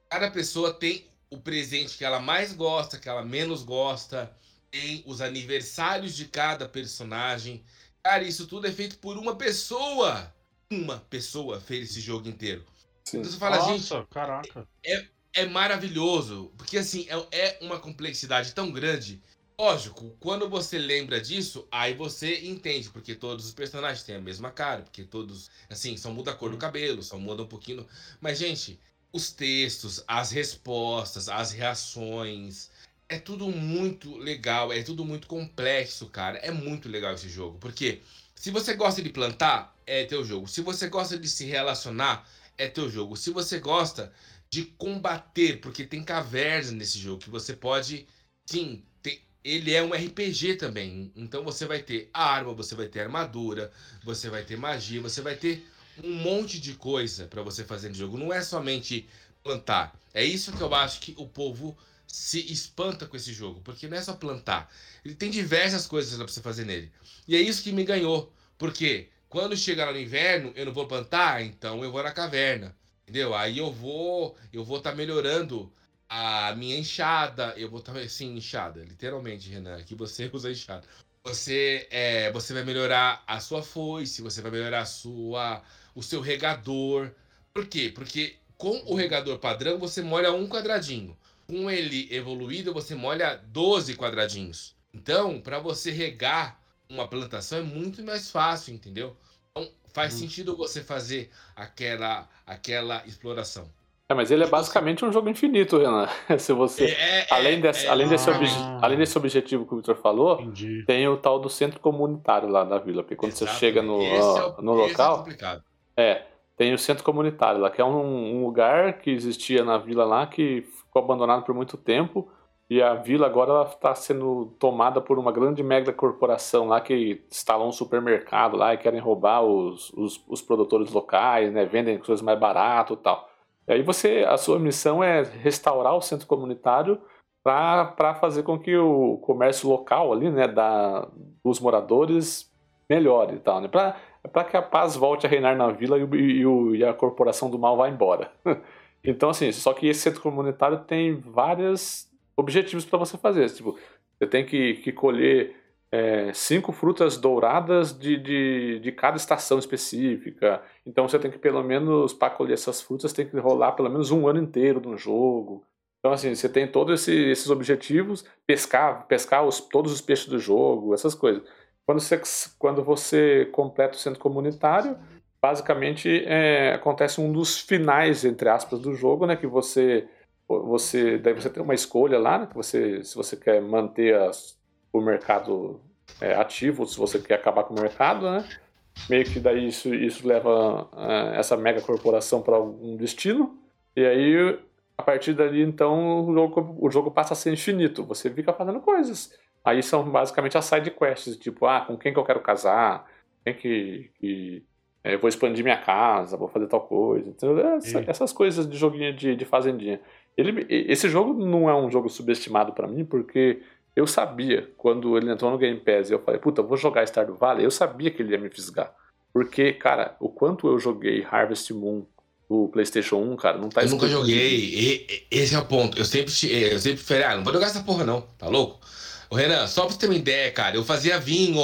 cada pessoa tem o presente que ela mais gosta, que ela menos gosta tem os aniversários de cada personagem. Cara, isso tudo é feito por uma pessoa. Uma pessoa fez esse jogo inteiro. Sim. Então você fala, Nossa, gente. Caraca. É, é maravilhoso. Porque assim, é, é uma complexidade tão grande. Lógico, quando você lembra disso, aí você entende, porque todos os personagens têm a mesma cara, porque todos, assim, só muda a cor do uhum. cabelo, só muda um pouquinho. Mas, gente, os textos, as respostas, as reações, é tudo muito legal, é tudo muito complexo, cara. É muito legal esse jogo. Porque se você gosta de plantar, é teu jogo. Se você gosta de se relacionar, é teu jogo. Se você gosta de combater, porque tem cavernas nesse jogo que você pode. Sim, ele é um RPG também. Então você vai ter arma, você vai ter armadura, você vai ter magia, você vai ter um monte de coisa para você fazer no jogo. Não é somente plantar. É isso que eu acho que o povo se espanta com esse jogo, porque não é só plantar. Ele tem diversas coisas para você fazer nele. E é isso que me ganhou, porque quando chegar no inverno, eu não vou plantar, então eu vou na caverna. Entendeu? Aí eu vou, eu vou estar tá melhorando a minha enxada, eu vou estar tá, assim, enxada, literalmente, Renan, aqui você usa enxada. Você é, você vai melhorar a sua foice, você vai melhorar a sua o seu regador. Por quê? Porque com o regador padrão você molha um quadradinho com ele evoluído, você molha 12 quadradinhos. Então, para você regar uma plantação é muito mais fácil, entendeu? Então, faz hum. sentido você fazer aquela, aquela exploração. É, mas ele é basicamente um jogo infinito, Renan. Se você, é, é, além, desse, é, além, desse obje, além desse objetivo que o Victor falou, Entendi. tem o tal do centro comunitário lá na vila, porque quando Exato. você chega no, é no local, é, tem o centro comunitário lá, que é um, um, lugar que existia na vila lá que ficou abandonado por muito tempo. E a vila agora está sendo tomada por uma grande mega corporação lá que instalou um supermercado lá e querem roubar os, os, os produtores locais, né? Vendem coisas mais barato e tal. E aí você, a sua missão é restaurar o centro comunitário para fazer com que o comércio local ali, né, da, dos moradores melhore e tal, né? Para que a paz volte a reinar na vila e, e, e a corporação do mal vá embora. Então, assim, só que esse centro comunitário tem vários objetivos para você fazer. Tipo, você tem que, que colher é, cinco frutas douradas de, de, de cada estação específica. Então você tem que, pelo menos, para colher essas frutas, tem que rolar pelo menos um ano inteiro no jogo. Então, assim, você tem todos esse, esses objetivos, pescar, pescar os, todos os peixes do jogo, essas coisas. Quando você, quando você completa o centro comunitário, basicamente é, acontece um dos finais entre aspas do jogo, né, que você você daí você tem uma escolha lá, né, que você se você quer manter as, o mercado é, ativo, se você quer acabar com o mercado, né? Meio que daí isso, isso leva é, essa mega corporação para um destino. E aí, a partir dali, então, o jogo, o jogo passa a ser infinito. Você fica fazendo coisas. Aí são basicamente as side quests, tipo, ah, com quem que eu quero casar, quem que, que é, vou expandir minha casa, vou fazer tal coisa. Essa, essas coisas de joguinho de, de fazendinha. Ele, esse jogo não é um jogo subestimado para mim, porque eu sabia, quando ele entrou no Game Pass e eu falei, puta, vou jogar Stardew Valley, eu sabia que ele ia me fisgar. Porque, cara, o quanto eu joguei Harvest Moon do PlayStation 1, cara, não tá Eu nunca joguei, e, esse é o ponto. Eu sempre, eu sempre falei, ah, não vou jogar essa porra não, tá louco? O Renan, só pra você ter uma ideia, cara, eu fazia vinho.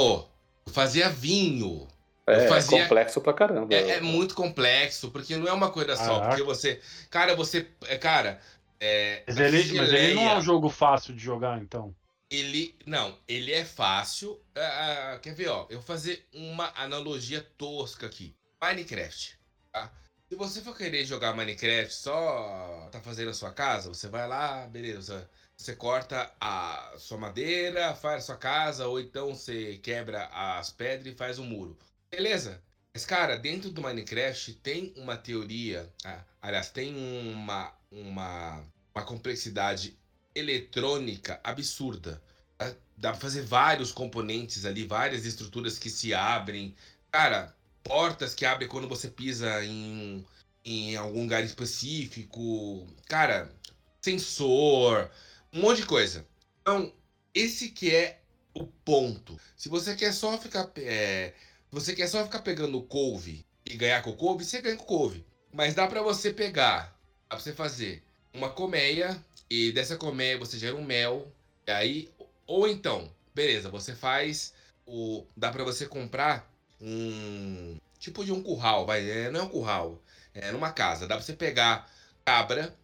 Eu fazia vinho. É, fazia... complexo pra caramba. É, é, muito complexo, porque não é uma coisa só. Porque você. Cara, você. É, cara. É, mas, ele, mas ele não é um jogo fácil de jogar, então. Ele. Não, ele é fácil. Uh, quer ver, ó? Eu vou fazer uma analogia tosca aqui. Minecraft. Tá? Se você for querer jogar Minecraft só tá fazendo a sua casa, você vai lá, beleza. Você corta a sua madeira, faz a sua casa, ou então você quebra as pedras e faz um muro. Beleza. Mas, cara, dentro do Minecraft tem uma teoria. Ah, aliás, tem uma, uma, uma complexidade eletrônica absurda. Dá pra fazer vários componentes ali, várias estruturas que se abrem. Cara, portas que abrem quando você pisa em, em algum lugar específico. Cara, sensor, um monte de coisa. Então, esse que é o ponto. Se você quer só ficar. É, você quer só ficar pegando couve e ganhar com couve, você ganha com couve. Mas dá para você pegar, pra você fazer uma colmeia, e dessa colmeia você gera um mel. Aí, ou então, beleza, você faz o. Dá para você comprar um tipo de um curral, vai, é, não é um curral, é numa casa. Dá pra você pegar cabra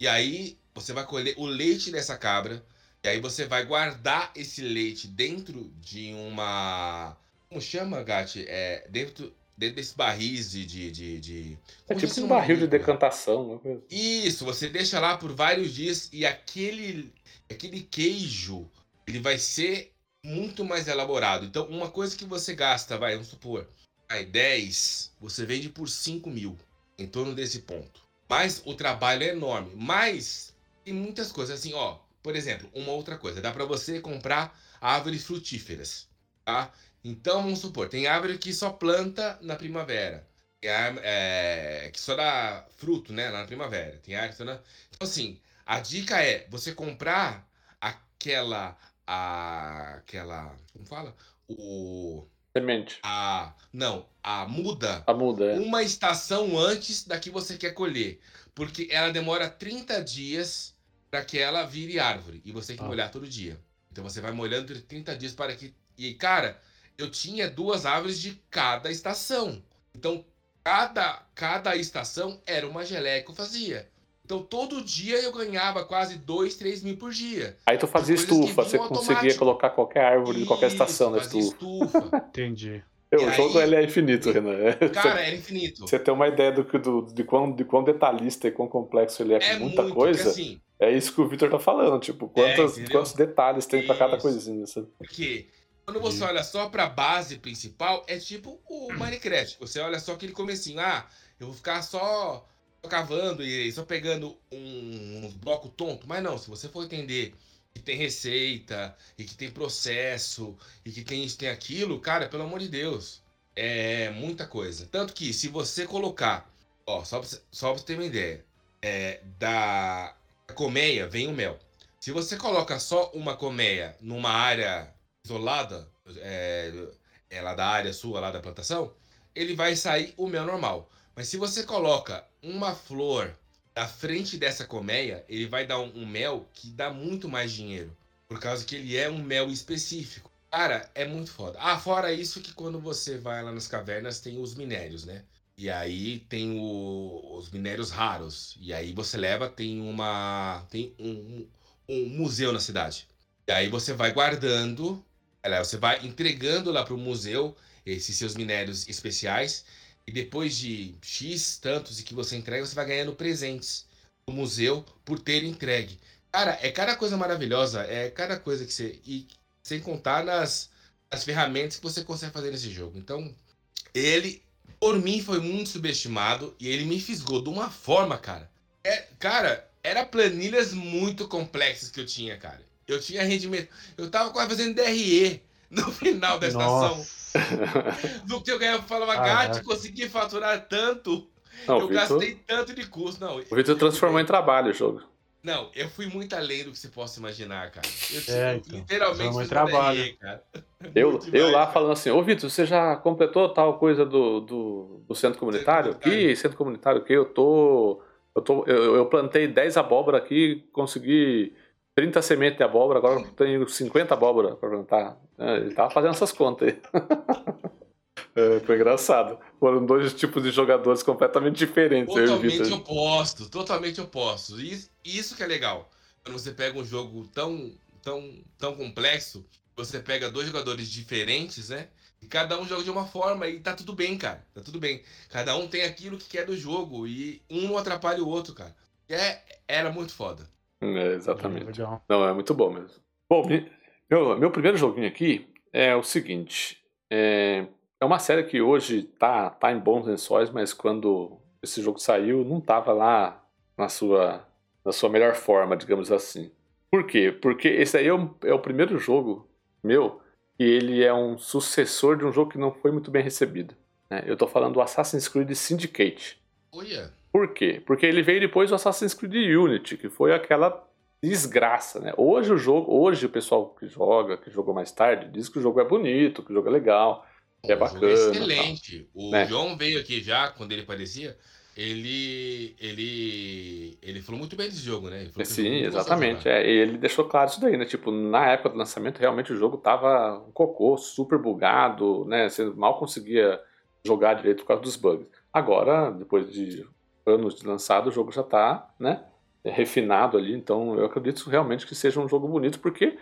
e aí você vai colher o leite dessa cabra e aí você vai guardar esse leite dentro de uma como chama, Gati? É, dentro dentro desses barris de. de, de, de é tipo um barril de decantação, né? Isso, você deixa lá por vários dias e aquele, aquele queijo ele vai ser muito mais elaborado. Então, uma coisa que você gasta, vai, vamos supor, aí 10, você vende por 5 mil, em torno desse ponto. Mas o trabalho é enorme. Mas tem muitas coisas assim, ó. Por exemplo, uma outra coisa, dá para você comprar árvores frutíferas, tá? Então, vamos supor, tem árvore que só planta na primavera. Tem árvore, é, que só dá fruto, né, na primavera. Tem árvore que só dá... Então, assim, a dica é você comprar aquela a, aquela. Como fala? O. Semente. A. Não, a muda. A muda, é. Uma estação antes da que você quer colher. Porque ela demora 30 dias para que ela vire árvore. E você tem que ah. molhar todo dia. Então você vai molhando 30 dias para que. E, cara, eu tinha duas árvores de cada estação. Então, cada, cada estação era uma geleia que eu fazia. Então todo dia eu ganhava quase 2, 3 mil por dia. Aí tu fazia estufa, você conseguia automático. colocar qualquer árvore de qualquer estação na estufa. estufa. Entendi. o aí, jogo ele é infinito, Renan. Cara, é infinito. Você tem uma ideia do, do, de, quão, de quão detalhista e quão complexo ele é, é com muita muito, coisa. Assim, é isso que o Victor tá falando, tipo, quantos, é, quantos detalhes tem para cada coisinha, sabe? Porque quando você olha só pra base principal, é tipo o Minecraft. Você olha só aquele comecinho, ah, eu vou ficar só cavando e só pegando um, uns blocos tonto. Mas não, se você for entender que tem receita e que tem processo e que tem isso, tem aquilo, cara, pelo amor de Deus, é muita coisa. Tanto que se você colocar, ó, só pra, só pra você ter uma ideia, é, da colmeia vem o mel. Se você coloca só uma colmeia numa área isolada, é, ela da área sua lá da plantação, ele vai sair o mel normal. Mas se você coloca uma flor na frente dessa colmeia, ele vai dar um, um, mel que dá muito mais dinheiro. Por causa que ele é um mel específico. Cara, é muito foda. Ah, fora isso que quando você vai lá nas cavernas tem os minérios, né? E aí tem o, os minérios raros. E aí você leva, tem uma. Tem um, um museu na cidade. E aí você vai guardando. Você vai entregando lá pro museu esses seus minérios especiais. E depois de X tantos e que você entrega, você vai ganhando presentes no museu por ter entregue. Cara, é cada coisa maravilhosa, é cada coisa que você. E sem contar nas, nas ferramentas que você consegue fazer nesse jogo. Então, ele, por mim, foi muito subestimado e ele me fisgou de uma forma, cara. É, cara, era planilhas muito complexas que eu tinha, cara. Eu tinha rendimento. Eu tava quase fazendo DRE no final da estação. do que eu ganhava falava, ah, Gatti, consegui faturar tanto. Não, eu Victor... gastei tanto de custo. Não, o Vitor transformou em trabalho o jogo. Não, eu fui muito além do que você possa imaginar, cara. Eu é, então, literalmente fiz trabalho. DRE, cara. Eu, eu lá falando assim, ô Vitor, você já completou tal coisa do, do, do centro comunitário? Centro comunitário. Que centro comunitário que eu tô. Eu, tô eu, eu plantei 10 abóbora aqui, consegui 30 sementes de abóbora, agora eu tenho 50 abóbora para plantar. É, ele tava fazendo essas contas aí. é, foi engraçado. Foram dois tipos de jogadores completamente diferentes. Totalmente opostos, totalmente opostos. Isso, isso que é legal. Quando você pega um jogo tão tão, tão complexo. Você pega dois jogadores diferentes, né? E cada um joga de uma forma e tá tudo bem, cara. Tá tudo bem. Cada um tem aquilo que quer do jogo e um não atrapalha o outro, cara. É, era muito foda. É, exatamente. Não, é muito bom mesmo. Bom, meu, meu primeiro joguinho aqui é o seguinte. É, é uma série que hoje tá, tá em bons lençóis, mas quando esse jogo saiu, não tava lá na sua, na sua melhor forma, digamos assim. Por quê? Porque esse aí é o, é o primeiro jogo meu e ele é um sucessor de um jogo que não foi muito bem recebido. Né? Eu estou falando do Assassin's Creed Syndicate. Olha. Por quê? Porque ele veio depois do Assassin's Creed Unity, que foi aquela desgraça, né? Hoje o jogo, hoje o pessoal que joga, que jogou mais tarde, diz que o jogo é bonito, que o jogo é legal, que é bacana. É excelente. O né? João veio aqui já quando ele aparecia ele ele ele falou muito bem desse jogo, né? Sim, exatamente. É, ele deixou claro isso daí, né? Tipo, na época do lançamento, realmente o jogo tava um cocô, super bugado, né? Você mal conseguia jogar direito por causa dos bugs. Agora, depois de anos de lançado, o jogo já tá, né? Refinado ali, então eu acredito realmente que seja um jogo bonito, porque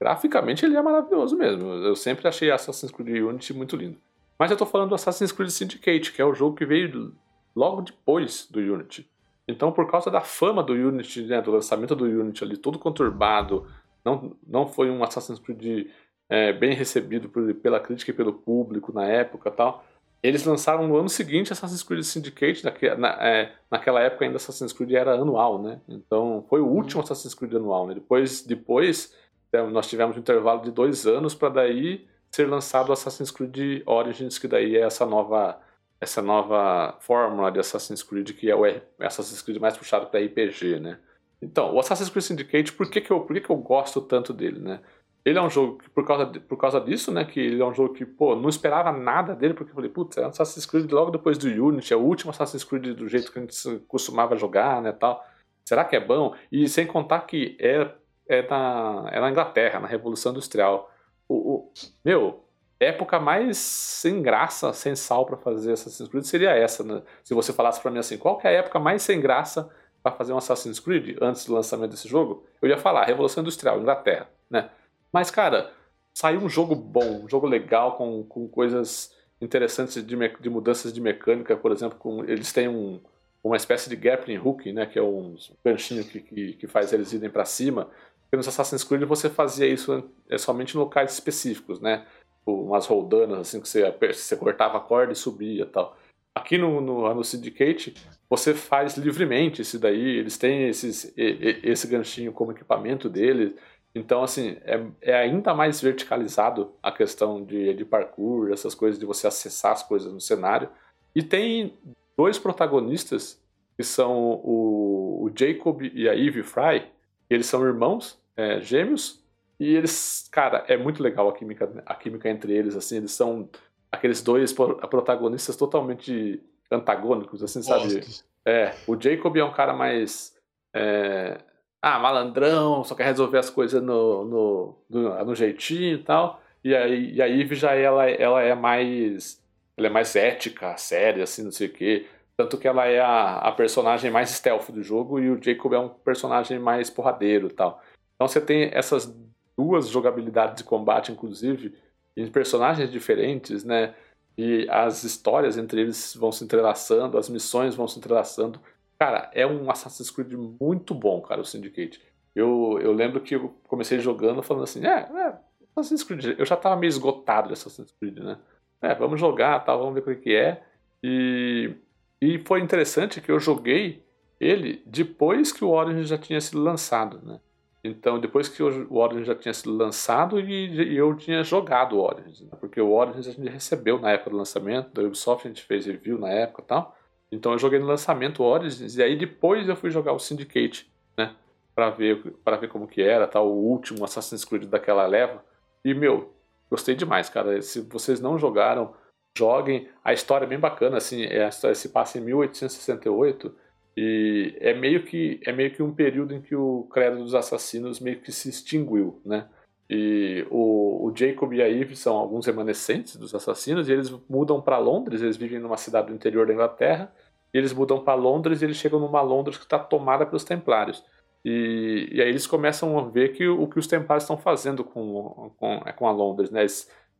graficamente ele é maravilhoso mesmo. Eu sempre achei Assassin's Creed Unity muito lindo. Mas eu tô falando do Assassin's Creed Syndicate, que é o jogo que veio logo depois do Unity. Então, por causa da fama do Unity, né, do lançamento do Unity ali, todo conturbado, não, não foi um Assassin's Creed é, bem recebido por, pela crítica e pelo público na época tal. Eles lançaram no ano seguinte Assassin's Creed Syndicate, naque, na, é, naquela época ainda Assassin's Creed era anual, né? Então foi o último Assassin's Creed anual, né? Depois, depois é, nós tivemos um intervalo de dois anos para daí ser lançado Assassin's Creed Origins, que daí é essa nova essa nova fórmula de Assassin's Creed, que é o Assassin's Creed mais puxado para RPG, né? Então, o Assassin's Creed Syndicate, por que, que, eu, por que, que eu gosto tanto dele, né? Ele é um jogo que, por causa, de, por causa disso, né? Que ele é um jogo que, pô, não esperava nada dele, porque eu falei, putz, é um Assassin's Creed logo depois do Unity, é o último Assassin's Creed do jeito que a gente costumava jogar, né, tal. Será que é bom? E sem contar que é, é, na, é na Inglaterra, na Revolução Industrial. O, o meu, época mais sem graça, sem sal para fazer Assassin's Creed seria essa, né? Se você falasse para mim assim, qual é a época mais sem graça para fazer um Assassin's Creed antes do lançamento desse jogo? Eu ia falar Revolução Industrial, Inglaterra, né? Mas cara, saiu um jogo bom, um jogo legal com, com coisas interessantes de, de mudanças de mecânica, por exemplo, com, eles têm um, uma espécie de grappling hook, né, que é um ganchinho que, que, que faz eles irem para cima. Porque no Assassin's Creed você fazia isso é, somente em locais específicos, né? Tipo, umas roldanas, assim, que você, você cortava a corda e subia e tal. Aqui no, no, no Syndicate, você faz livremente isso daí, eles têm esses, esse ganchinho como equipamento deles. Então, assim, é, é, ainda mais verticalizado a questão de, de parkour, essas coisas, de você acessar as coisas no cenário. E tem dois protagonistas, que são o, o Jacob e a Eve Fry. Eles são irmãos é, gêmeos, e eles, cara, é muito legal a química, a química entre eles, assim, eles são aqueles dois protagonistas totalmente antagônicos, assim, sabe? É, o Jacob é um cara mais. É, ah, malandrão, só quer resolver as coisas no, no, no, no jeitinho e tal. E a, e a Eve já ela, ela é mais. Ela é mais ética, séria, assim, não sei o quê. Tanto que ela é a, a personagem mais stealth do jogo e o Jacob é um personagem mais porradeiro e tal. Então você tem essas duas jogabilidades de combate, inclusive, em personagens diferentes, né? E as histórias entre eles vão se entrelaçando, as missões vão se entrelaçando. Cara, é um Assassin's Creed muito bom, cara, o Syndicate. Eu, eu lembro que eu comecei jogando falando assim, é, é Assassin's Creed. Eu já tava meio esgotado de Assassin's Creed, né? É, vamos jogar, tá, vamos ver o que é. E, e foi interessante que eu joguei ele depois que o Origin já tinha sido lançado, né? Então, depois que o Origins já tinha sido lançado e, eu tinha jogado o Origins, né? porque o Origins a gente recebeu na época do lançamento, da Ubisoft a gente fez review na época e tal. Então eu joguei no lançamento Origins e aí depois eu fui jogar o Syndicate, né, para ver para ver como que era, tal, o último Assassin's Creed daquela leva. E meu, gostei demais, cara. Se vocês não jogaram, joguem. A história é bem bacana assim, é, a história se passa em 1868 e é meio que é meio que um período em que o credo dos assassinos meio que se extinguiu, né? E o, o Jacob e a Eve são alguns remanescentes dos assassinos e eles mudam para Londres, eles vivem numa cidade do interior da Inglaterra, e eles mudam para Londres e eles chegam numa Londres que está tomada pelos Templários. E, e aí eles começam a ver que o que os Templários estão fazendo com, com, é, com a Londres, né?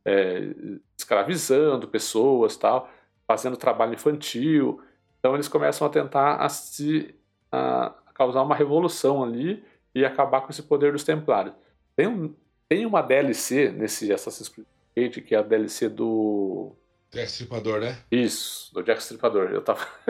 É, escravizando pessoas, tal, fazendo trabalho infantil. Então eles começam a tentar a se a causar uma revolução ali e acabar com esse poder dos Templários. Tem, um, tem uma DLC nesse Assassin's Creed que é a DLC do Jack Stripador, né? Isso, do Jack Stripador. Eu tava.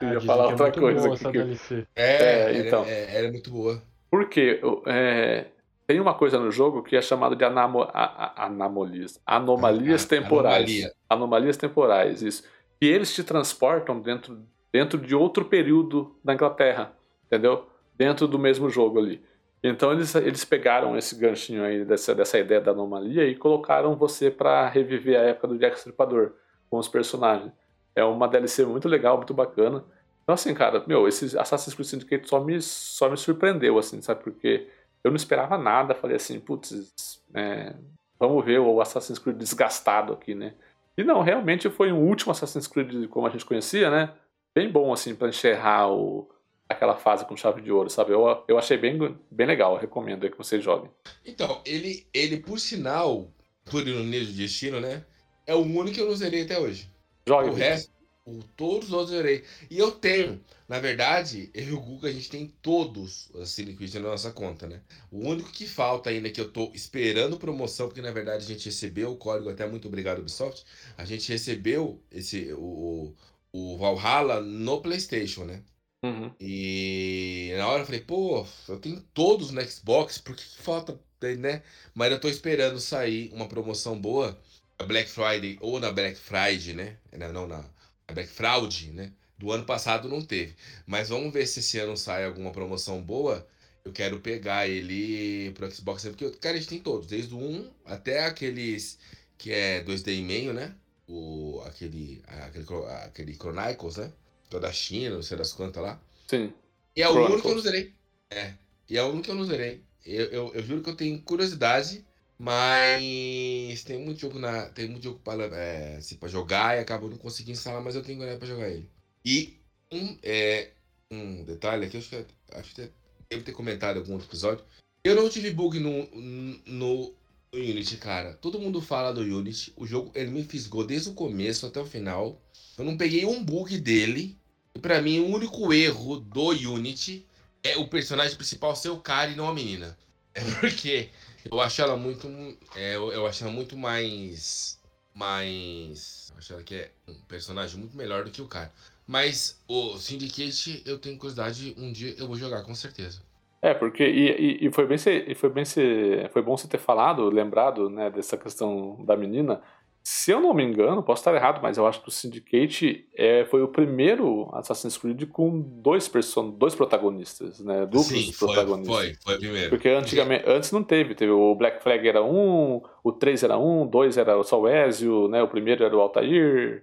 eu ia ah, falar outra é coisa aqui. Que... É, é, então. Era, era, muito boa. Porque é, tem uma coisa no jogo que é chamada de anamo, a, a, anomalias, anomalias temporais. Anomalia. Anomalias temporais, isso. E eles te transportam dentro, dentro de outro período da Inglaterra, entendeu? Dentro do mesmo jogo ali. Então eles, eles pegaram esse ganchinho aí dessa, dessa ideia da anomalia e colocaram você para reviver a época do Jack Stripador com os personagens. É uma DLC muito legal, muito bacana. Então assim, cara, meu, esse Assassin's Creed Syndicate só me, só me surpreendeu, assim, sabe? Porque eu não esperava nada, falei assim, putz, é, vamos ver o Assassin's Creed desgastado aqui, né? E não, realmente foi um último Assassin's Creed como a gente conhecia, né? Bem bom, assim, para encerrar o, aquela fase com chave de ouro, sabe? Eu, eu achei bem, bem legal, eu recomendo que vocês joguem. Então, ele, ele por sinal, por ironia do destino, né? É o único que eu não zerei até hoje. Jogue. O resto, o, todos os outros eu zerei. E eu tenho, na verdade, eu e o Guga, a gente tem todos os Siliquid na nossa conta, né? O único que falta ainda que eu tô esperando promoção, porque na verdade a gente recebeu o código, até muito obrigado, Ubisoft. A gente recebeu esse o, o Valhalla no PlayStation, né? Uhum. E na hora eu falei, pô, eu tenho todos no Xbox, por que, falta, né? Mas eu tô esperando sair uma promoção boa na Black Friday ou na Black Friday, né? Não, na, na Black Fraud, né? Do ano passado não teve. Mas vamos ver se esse ano sai alguma promoção boa. Eu quero pegar ele pro Xbox, porque, cara, a gente tem todos, desde o 1 até aqueles que é 2D e meio, né? O, aquele, aquele, aquele Chronicles, né? Da China, não sei das quantas lá. Sim. E é o único que eu não zerei. É. E é o único que eu não zerei. Eu, eu, eu juro que eu tenho curiosidade, mas tem muito jogo na. Tem muito jogo pra, é, assim, pra jogar e acabo não conseguindo instalar, mas eu tenho ganhar pra jogar ele. E um, é, um detalhe aqui, acho que acho que devo ter comentado em algum outro episódio. Eu não tive bug no, no, no Unity, cara. Todo mundo fala do Unity. O jogo ele me fisgou desde o começo até o final. Eu não peguei um bug dele. E pra mim, o único erro do Unity é o personagem principal ser o cara e não a menina. É porque eu acho ela muito. É, eu acho ela muito mais. Mais. Eu acho ela que é um personagem muito melhor do que o cara. Mas o Syndicate, eu tenho curiosidade, um dia eu vou jogar, com certeza. É, porque. E, e foi bem ser, foi bem ser, foi bom você ter falado, lembrado, né, dessa questão da menina. Se eu não me engano, posso estar errado, mas eu acho que o Syndicate é, foi o primeiro Assassin's Creed com dois, person dois protagonistas, né? Duplos Sim, foi, protagonistas. Foi, foi o primeiro. Porque antigamente, antes não teve. Teve o Black Flag era um, o 3 era um, o 2 era só o Ezio, né? O primeiro era o Altair.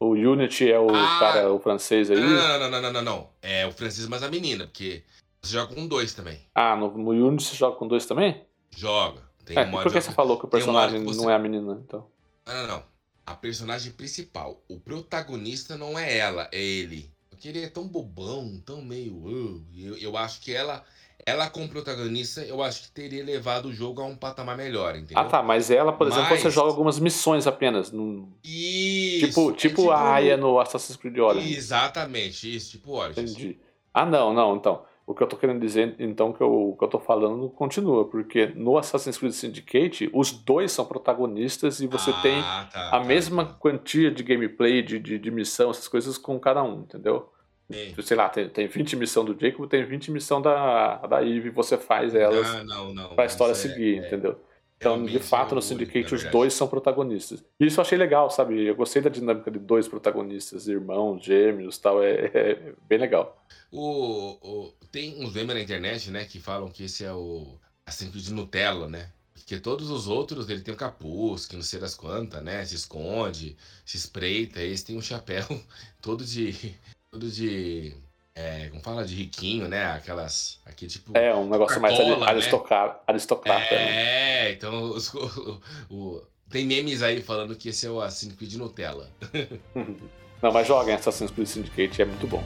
O Unity é o ah, cara, o francês aí. Não, não, não, não, não, não. É o francês, mas a menina, porque você joga com dois também. Ah, no, no Unity você joga com dois também? Joga. Tem é, um por que você falou que o personagem você... não é a menina, então? Não, não, não. A personagem principal. O protagonista não é ela, é ele. Porque ele é tão bobão, tão meio. Uh, eu, eu acho que ela. Ela, como protagonista, eu acho que teria levado o jogo a um patamar melhor, entendeu? Ah, tá. Mas ela, por exemplo, mas... você joga algumas missões apenas. Num... Isso. Tipo, tipo, tipo a Aya no Assassin's Creed Origins. Exatamente, isso. Tipo Origins. Entendi. Ah, não, não. Então. O que eu tô querendo dizer, então, que eu, que eu tô falando continua, porque no Assassin's Creed Syndicate, os dois são protagonistas e você ah, tem tá, a tá, mesma tá. quantia de gameplay, de, de, de, missão, essas coisas com cada um, entendeu? Sim. Sei lá, tem, tem 20 missão do Jacob, tem 20 missão da, da Eve, você faz elas não, pra história é, seguir, é, entendeu? Então, de fato, no Syndicate, os dois são protagonistas. E isso eu achei legal, sabe? Eu gostei da dinâmica de dois protagonistas, irmãos, gêmeos tal. É, é bem legal. O, o, tem uns memes na internet, né, que falam que esse é o Assassin's de Nutella, né? Porque todos os outros, ele tem um capuz, que não sei das quantas, né? Se esconde, se espreita. Esse tem um chapéu todo de... Todo de é, como fala de riquinho, né? Aquelas. Aqui, tipo. É, um negócio mais né? aristocrata. aristocrata é, né? então os, o, o, tem memes aí falando que esse é o Assassin's Creed Nutella. Não, mas joguem Assassin's Creed Syndicate, é muito bom.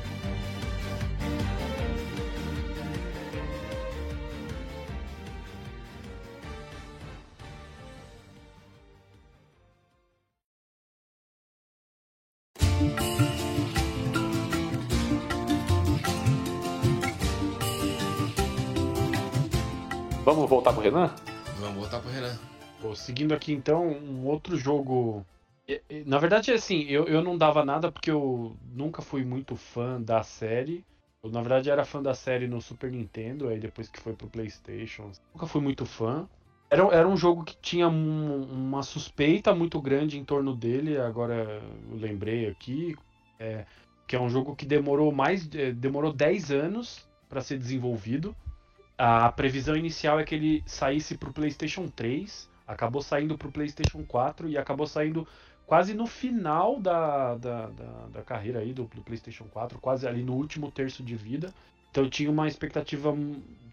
Renan? Vamos voltar pro Renan. Pô, seguindo aqui então, um outro jogo. Na verdade, assim, eu, eu não dava nada porque eu nunca fui muito fã da série. Eu, na verdade, era fã da série no Super Nintendo, aí depois que foi pro PlayStation. Nunca fui muito fã. Era, era um jogo que tinha um, uma suspeita muito grande em torno dele, agora eu lembrei aqui. É, que é um jogo que demorou mais. É, demorou 10 anos para ser desenvolvido. A previsão inicial é que ele saísse pro PlayStation 3, acabou saindo pro PlayStation 4 e acabou saindo quase no final da, da, da, da carreira aí do, do, PlayStation 4, quase ali no último terço de vida. Então tinha uma expectativa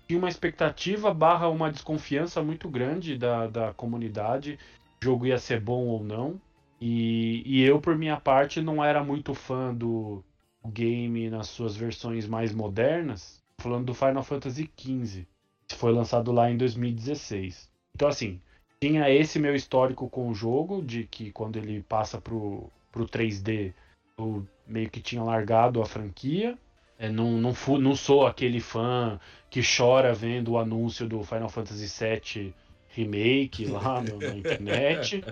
tinha uma expectativa barra uma desconfiança muito grande da, da comunidade, o jogo ia ser bom ou não. E, e eu, por minha parte, não era muito fã do game nas suas versões mais modernas, falando do Final Fantasy XV, que foi lançado lá em 2016. Então, assim, tinha esse meu histórico com o jogo, de que quando ele passa pro, pro 3D, eu meio que tinha largado a franquia. É, não, não, fu, não sou aquele fã que chora vendo o anúncio do Final Fantasy VII Remake lá no, na internet.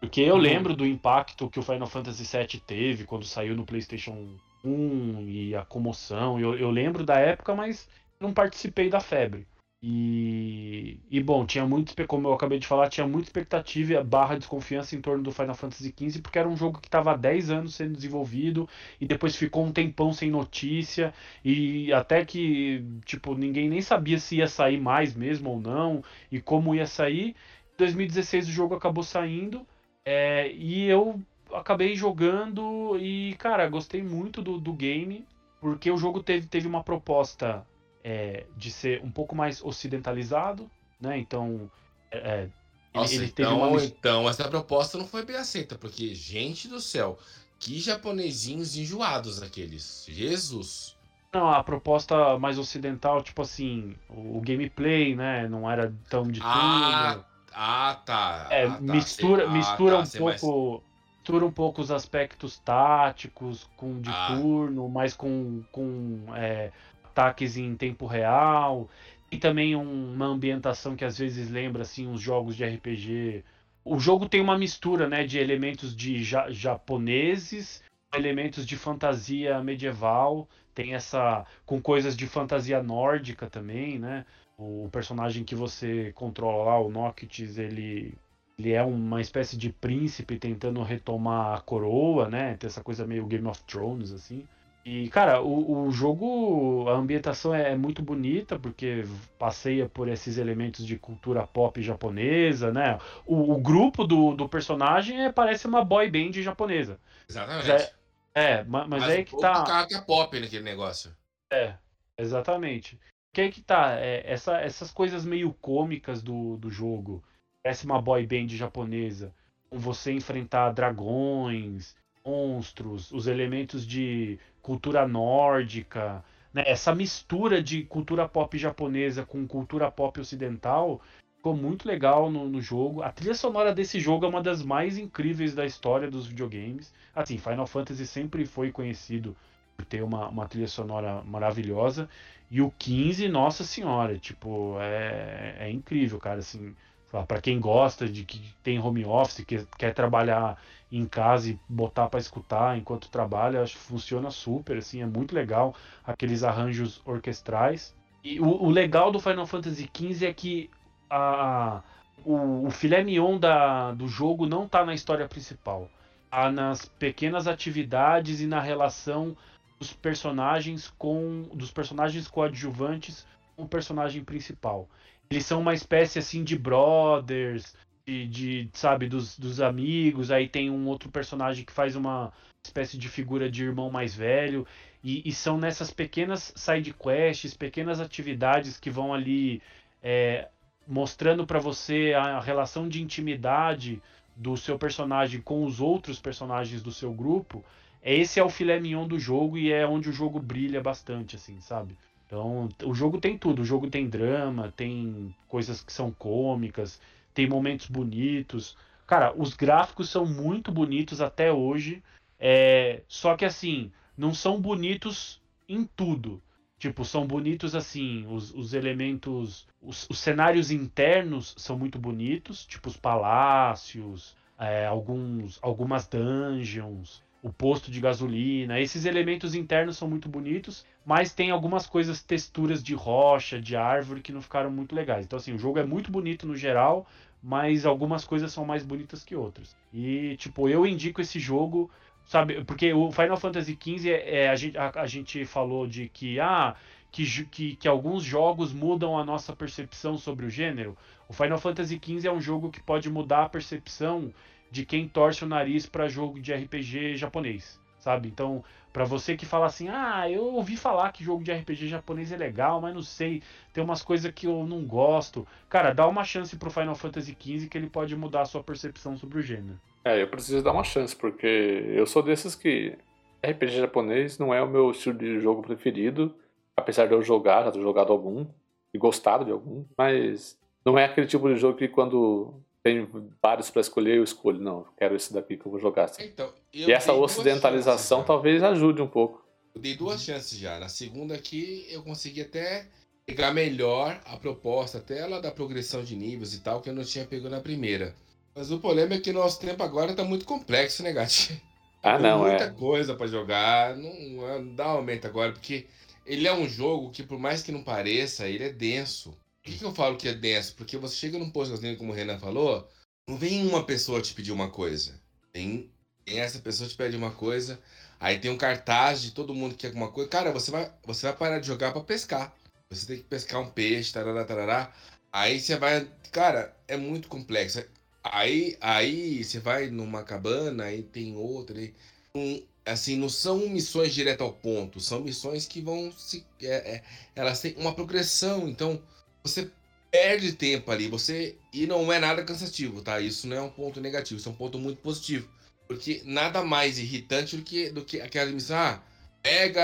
Porque eu lembro do impacto que o Final Fantasy VII teve quando saiu no PlayStation 1 e a comoção. Eu, eu lembro da época, mas não participei da febre. E, e bom, tinha muito, como eu acabei de falar, tinha muita expectativa barra desconfiança em torno do Final Fantasy XV, porque era um jogo que estava há 10 anos sendo desenvolvido e depois ficou um tempão sem notícia e até que, tipo, ninguém nem sabia se ia sair mais mesmo ou não e como ia sair. Em 2016 o jogo acabou saindo é, e eu acabei jogando e, cara, gostei muito do, do game, porque o jogo teve, teve uma proposta é, de ser um pouco mais ocidentalizado, né? Então, é, é Nossa, ele, ele então, uma... então essa proposta não foi bem aceita, porque, gente do céu, que japonesinhos enjoados aqueles. Jesus! Não, a proposta mais ocidental, tipo assim, o gameplay, né? Não era tão de ah, tudo. Ah, tá. É, ah, tá, mistura, sei, mistura ah, tá, um pouco. Mais... Mistura um pouco os aspectos táticos com de ah. turno, mas com, com é, ataques em tempo real. E também um, uma ambientação que às vezes lembra assim uns jogos de RPG. O jogo tem uma mistura, né, de elementos de ja japoneses, elementos de fantasia medieval, tem essa com coisas de fantasia nórdica também, né? O personagem que você controla lá, o Noctis, ele ele é uma espécie de príncipe tentando retomar a coroa, né? Tem essa coisa meio Game of Thrones assim. E, cara, o, o jogo, a ambientação é, é, muito bonita, porque passeia por esses elementos de cultura pop japonesa, né? O, o grupo do, do personagem é, parece uma boy band japonesa. Exatamente. É, é, mas, mas, mas é que tá. cara que é pop naquele negócio. É, exatamente. Que é que tá? É, essa, essas coisas meio cômicas do, do jogo. Parece uma boy band japonesa. Com você enfrentar dragões, monstros, os elementos de cultura nórdica, né? essa mistura de cultura pop japonesa com cultura pop ocidental ficou muito legal no, no, jogo. A trilha sonora desse jogo é uma das mais incríveis da história dos videogames. Assim, Final Fantasy sempre foi conhecido por ter uma, uma trilha sonora maravilhosa. E o 15, nossa senhora, tipo, é, é incrível, cara. Assim, para quem gosta de que tem home office, que quer trabalhar em casa e botar para escutar enquanto trabalha, acho que funciona super, assim, é muito legal aqueles arranjos orquestrais. E o, o legal do Final Fantasy XV é que a, o, o filé mignon da, do jogo não tá na história principal. Tá nas pequenas atividades e na relação dos personagens com dos personagens coadjuvantes com o personagem principal. Eles são uma espécie assim de brothers, de, de, sabe, dos, dos amigos. Aí tem um outro personagem que faz uma espécie de figura de irmão mais velho. E, e são nessas pequenas side quests, pequenas atividades que vão ali é, mostrando para você a, relação de intimidade do seu personagem com os outros personagens do seu grupo. Esse é o filé mignon do jogo e é onde o jogo brilha bastante, assim, sabe? Então, o jogo tem tudo. O jogo tem drama, tem coisas que são cômicas, tem momentos bonitos. Cara, os gráficos são muito bonitos até hoje. É... Só que assim, não são bonitos em tudo. Tipo, são bonitos assim, os, os elementos. Os, os, cenários internos são muito bonitos, tipo os palácios, é, alguns, algumas dungeons, o posto de gasolina. Esses elementos internos são muito bonitos, mas tem algumas coisas, texturas de rocha, de árvore, que não ficaram muito legais. Então, assim, o jogo é muito bonito no geral, mas algumas coisas são mais bonitas que outras. E, tipo, eu indico esse jogo Sabe, porque o Final Fantasy XV é, é a, gente, a, a, gente falou de que, ah, que, que, que alguns jogos mudam a nossa percepção sobre o gênero. O Final Fantasy XV é um jogo que pode mudar a percepção de quem torce o nariz para jogo de RPG japonês, sabe? Então, para você que fala assim, ah, eu ouvi falar que jogo de RPG japonês é legal, mas não sei, tem umas coisas que eu não gosto. Cara, dá uma chance pro Final Fantasy XV que ele pode mudar a sua percepção sobre o gênero. É, eu preciso dar uma chance, porque eu sou desses que RPG japonês não é o meu estilo de jogo preferido, apesar de eu jogar, já ter jogado algum e gostado de algum, mas não é aquele tipo de jogo que quando tem vários para escolher eu escolho, não, quero esse daqui que eu vou jogar. Assim. Então, e essa ocidentalização talvez ajude um pouco. Eu dei duas chances já. Na segunda aqui eu consegui até pegar melhor a proposta, até ela da progressão de níveis e tal, que eu não tinha pego na primeira. Mas o problema é que nosso tempo agora tá muito complexo, né, Gati? Ah, Tem não, muita é. Muita coisa para jogar, não, não dá aumento agora, porque ele é um jogo que, por mais que não pareça, ele é denso. Que, que eu falo que é denso? Porque você chega num posto gasolina, como o Renan falou, não vem uma pessoa te pedir uma coisa. Tem, tem essa pessoa te pede uma coisa, aí tem um cartaz de todo mundo que quer alguma coisa. Cara, você vai, você vai parar de jogar para pescar. Você tem que pescar um peixe, tarará, tarará. Aí você vai. Cara, é muito complexo. Aí, aí você vai numa cabana, aí tem outra. Aí, um, assim, não são missões direto ao ponto, são missões que vão se. É, é, elas têm uma progressão, então você perde tempo ali, você. E não é nada cansativo, tá? Isso não é um ponto negativo, isso é um ponto muito positivo. Porque nada mais irritante do que, do que aquela missão. Ah, pega.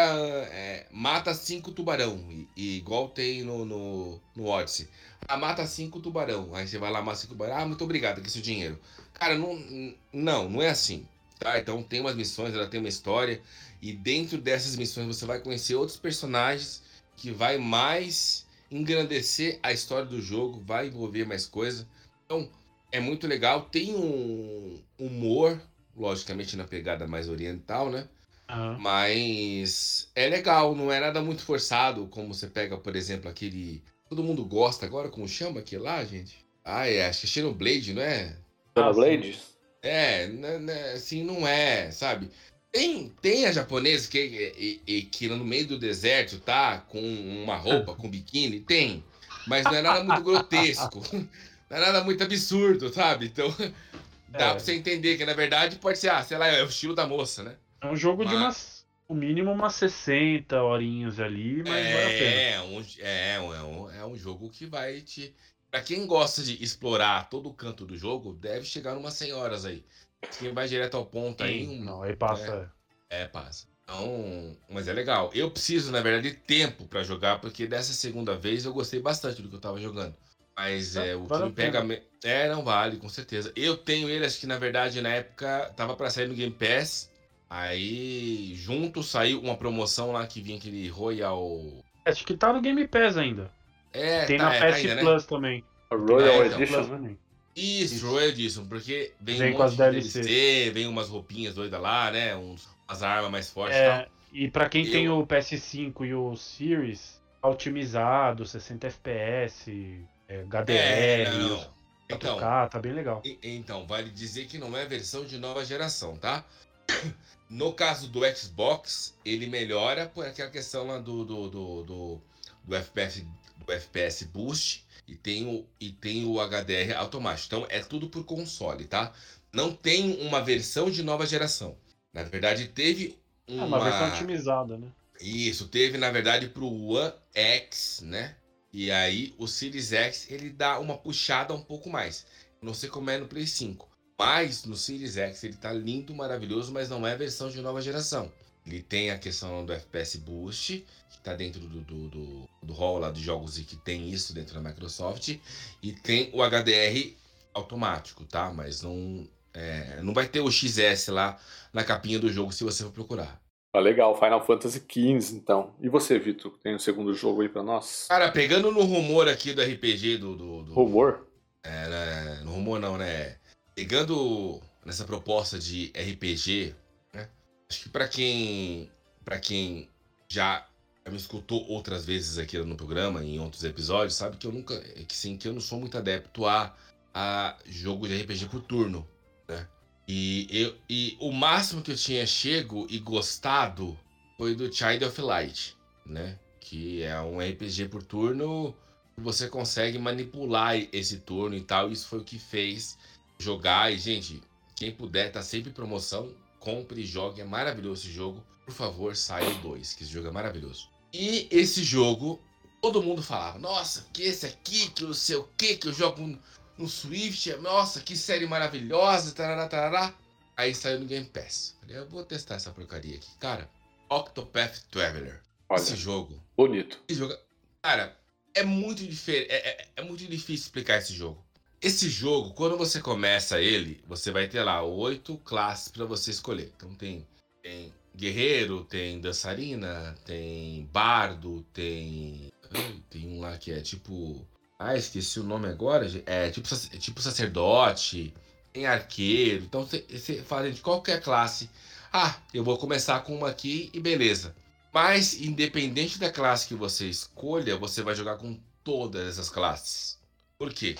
É, mata cinco tubarão. E, e, igual tem no, no, no Odyssey. Ah, mata cinco tubarão. Aí você vai lá, mata cinco tubarão. Ah, muito obrigado, aqui seu dinheiro. Cara, não, não, não é assim. Tá? Então tem umas missões, ela tem uma história. E dentro dessas missões você vai conhecer outros personagens que vai mais engrandecer a história do jogo, vai envolver mais coisa. Então, é muito legal. Tem um humor, logicamente na pegada mais oriental, né? Uhum. Mas é legal, não é nada muito forçado, como você pega, por exemplo, aquele. Todo mundo gosta agora, como chama aquele lá, gente? Ah, é, acho que é Xenoblade, não é? Xenoblade? É, né, né, assim, não é, sabe? Tem, tem a japonesa que, e, que no meio do deserto tá com uma roupa, com biquíni, tem. Mas não é nada muito grotesco. Não é nada muito absurdo, sabe? Então, dá é. pra você entender que, na verdade, pode ser, ah, sei lá, é o estilo da moça, né? É um jogo mas... de umas. O mínimo umas 60 horinhas ali, mas é, vale a pena. É um, é, é, um, é um jogo que vai te. Pra quem gosta de explorar todo o canto do jogo, deve chegar umas 100 horas aí. Quem vai direto ao ponto aí. Um, não, aí passa. É, é, passa. Então, mas é legal. Eu preciso, na verdade, de tempo para jogar, porque dessa segunda vez eu gostei bastante do que eu tava jogando. Mas é, o vale que me pega. Me... É, não vale, com certeza. Eu tenho ele, acho que na verdade na época tava para sair no Game Pass. Aí, junto saiu uma promoção lá que vinha aquele Royal. Acho que tá no Game Pass ainda. É, Tem tá, na é, PS tá ainda, né? Plus né? também. A Royal é, então, Edition. Plus, isso, Isso, Edition, porque vem, vem um com as DLC. DLC, vem umas roupinhas doidas lá, né? Uns, umas armas mais fortes é, e tal. E pra quem Eu... tem o PS5 e o Series, otimizado, 60 FPS, é, HDR, é, não, não. Então, tá bem legal. E, então, vale dizer que não é versão de nova geração, tá? No caso do Xbox, ele melhora por aquela questão lá do, do, do, do, do FPS, do FPS Boost e tem, o, e tem o HDR automático. Então é tudo por console, tá? Não tem uma versão de nova geração. Na verdade, teve uma. É uma versão otimizada, né? Isso, teve na verdade para o One X, né? E aí o Series X ele dá uma puxada um pouco mais. Não sei como é no Play 5. Mas no Series X ele tá lindo, maravilhoso, mas não é versão de nova geração. Ele tem a questão do FPS Boost, que está dentro do, do, do, do hall lá de jogos e que tem isso dentro da Microsoft. E tem o HDR automático, tá? Mas não, é, não vai ter o XS lá na capinha do jogo se você for procurar. Ah, legal, Final Fantasy XV, então. E você, Vitor? Tem um segundo jogo aí pra nós? Cara, pegando no rumor aqui do RPG do. do, do... Rumor? É, né? No rumor não, né? Pegando nessa proposta de RPG? Acho que para quem. para quem já me escutou outras vezes aqui no programa, em outros episódios, sabe que eu nunca. que sim, que eu não sou muito adepto a, a jogo de RPG por turno. Né? E, eu, e o máximo que eu tinha chego e gostado foi do Child of Light, né? Que é um RPG por turno, você consegue manipular esse turno e tal. Isso foi o que fez jogar. E, gente, quem puder, tá sempre em promoção. Compre e jogue. É maravilhoso esse jogo. Por favor, saia o 2, que esse jogo é maravilhoso. E esse jogo, todo mundo falava: Nossa, que esse aqui, que não sei o que, que eu jogo no Swift. Nossa, que série maravilhosa, tarará, tarará. Aí saiu no Game Pass. Falei, eu vou testar essa porcaria aqui. Cara, Octopath Traveler. Olha, esse jogo. Bonito. Esse jogo, cara, é muito. É, é, é, muito difícil explicar esse jogo. Esse jogo, quando você começa ele, você vai ter lá oito classes para você escolher. Então tem, tem guerreiro, tem dançarina, tem bardo, tem. Tem um lá que é tipo ah, esqueci o nome agora. É tipo, tipo sacerdote, tem arqueiro. Então você fala de qualquer classe. Ah, eu vou começar com uma aqui e beleza. Mas, independente da classe que você escolha, você vai jogar com todas essas classes. Por quê?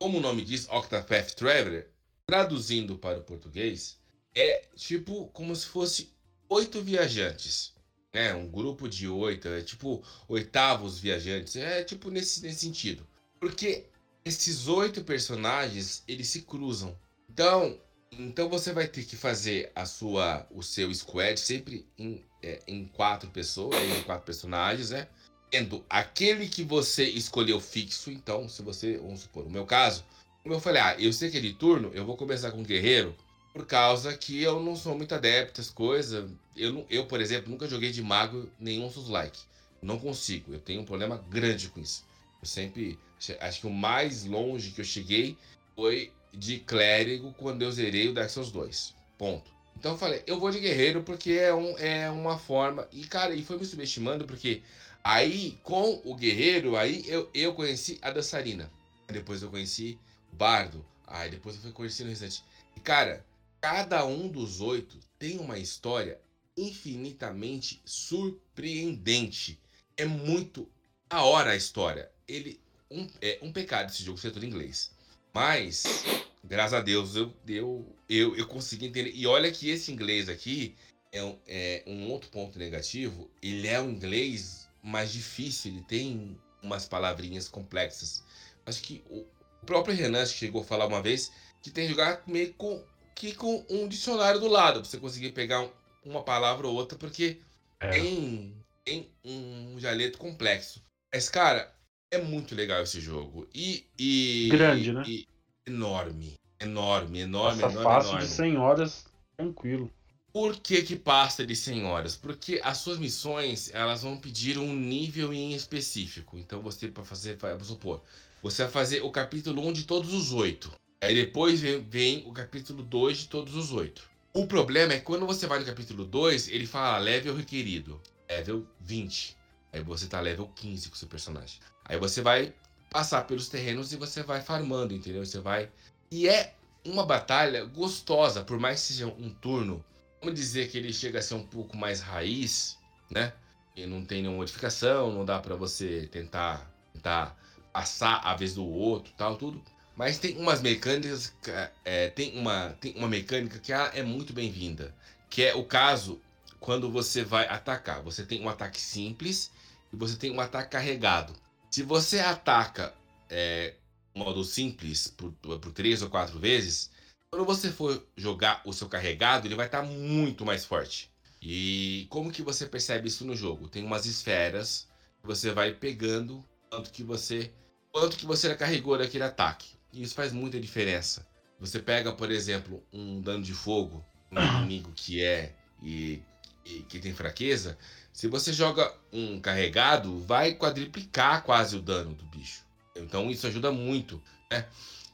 Como o nome diz, Octopath Traveler, traduzindo para o português, é tipo como se fosse oito viajantes. É, um grupo de oito, é tipo oitavos viajantes, é tipo nesse, nesse sentido. Porque esses oito personagens, eles se cruzam. Então, então você vai ter que fazer a sua, o seu squad sempre em, é, em quatro pessoas, em quatro personagens, né? Tendo aquele que você escolheu fixo. Então, se você, vamos supor, no meu caso, como eu falei, ah, eu sei que é de turno, eu vou começar com guerreiro, por causa que eu não sou muito adepto às coisas. Eu, eu, por exemplo, nunca joguei de mago nenhum Souls-like. Não consigo, eu tenho um problema grande com isso. Eu sempre Acho que o mais longe que eu cheguei foi de clérigo quando eu zerei o Dark Souls 2. Ponto. Então eu falei, eu vou de guerreiro porque é, um, é uma forma. E, cara, e foi me subestimando porque aí, com o guerreiro, aí eu, eu conheci a dançarina. Depois eu conheci o bardo. Aí depois eu fui conhecendo o restante. E, cara, cada um dos oito tem uma história infinitamente surpreendente. É muito a hora a história. Ele um, é, um pecado esse jogo ser todo em inglês. Mas, graças a Deus, eu, eu, eu, eu consegui entender. E olha que esse inglês aqui é um, é um outro ponto negativo. Ele é um inglês mais difícil, ele tem umas palavrinhas complexas. Acho que o próprio Renan chegou a falar uma vez que tem que jogar meio com, que com um dicionário do lado, pra você conseguir pegar um, uma palavra ou outra, porque é. tem, tem um jaleto complexo. Mas, cara, é muito legal esse jogo. E. e Grande, né? E enorme. Enorme, enorme, Passa enorme. fácil enorme. de 100 horas, tranquilo. Por que, que passa de 100 horas? Porque as suas missões elas vão pedir um nível em específico. Então você, para fazer, vamos supor, você vai fazer o capítulo 1 de todos os oito. Aí depois vem, vem, o capítulo 2 de todos os oito. O problema é que quando você vai no capítulo 2, ele fala level requerido, level 20. Aí você tá level 15 com o seu personagem. Aí você vai passar pelos terrenos e você vai farmando, entendeu? Você vai. E é uma batalha gostosa, por mais que seja um turno. Vamos dizer que ele chega a ser um pouco mais raiz, né? E não tem nenhuma modificação, não dá para você tentar, tentar passar a vez do outro, tal, tudo. Mas tem umas mecânicas, é, tem, uma, tem uma mecânica que é muito bem-vinda, que é o caso quando você vai atacar. Você tem um ataque simples e você tem um ataque carregado. Se você ataca é, modo simples por, por três ou quatro vezes, quando você for jogar o seu carregado, ele vai estar tá muito mais forte. E como que você percebe isso no jogo? Tem umas esferas que você vai pegando quanto que você quanto que você carregou daquele ataque. E isso faz muita diferença. Você pega, por exemplo, um dano de fogo, um inimigo que é e, e que tem fraqueza, se você joga um carregado, vai quadriplicar quase o dano do bicho. Então isso ajuda muito, né?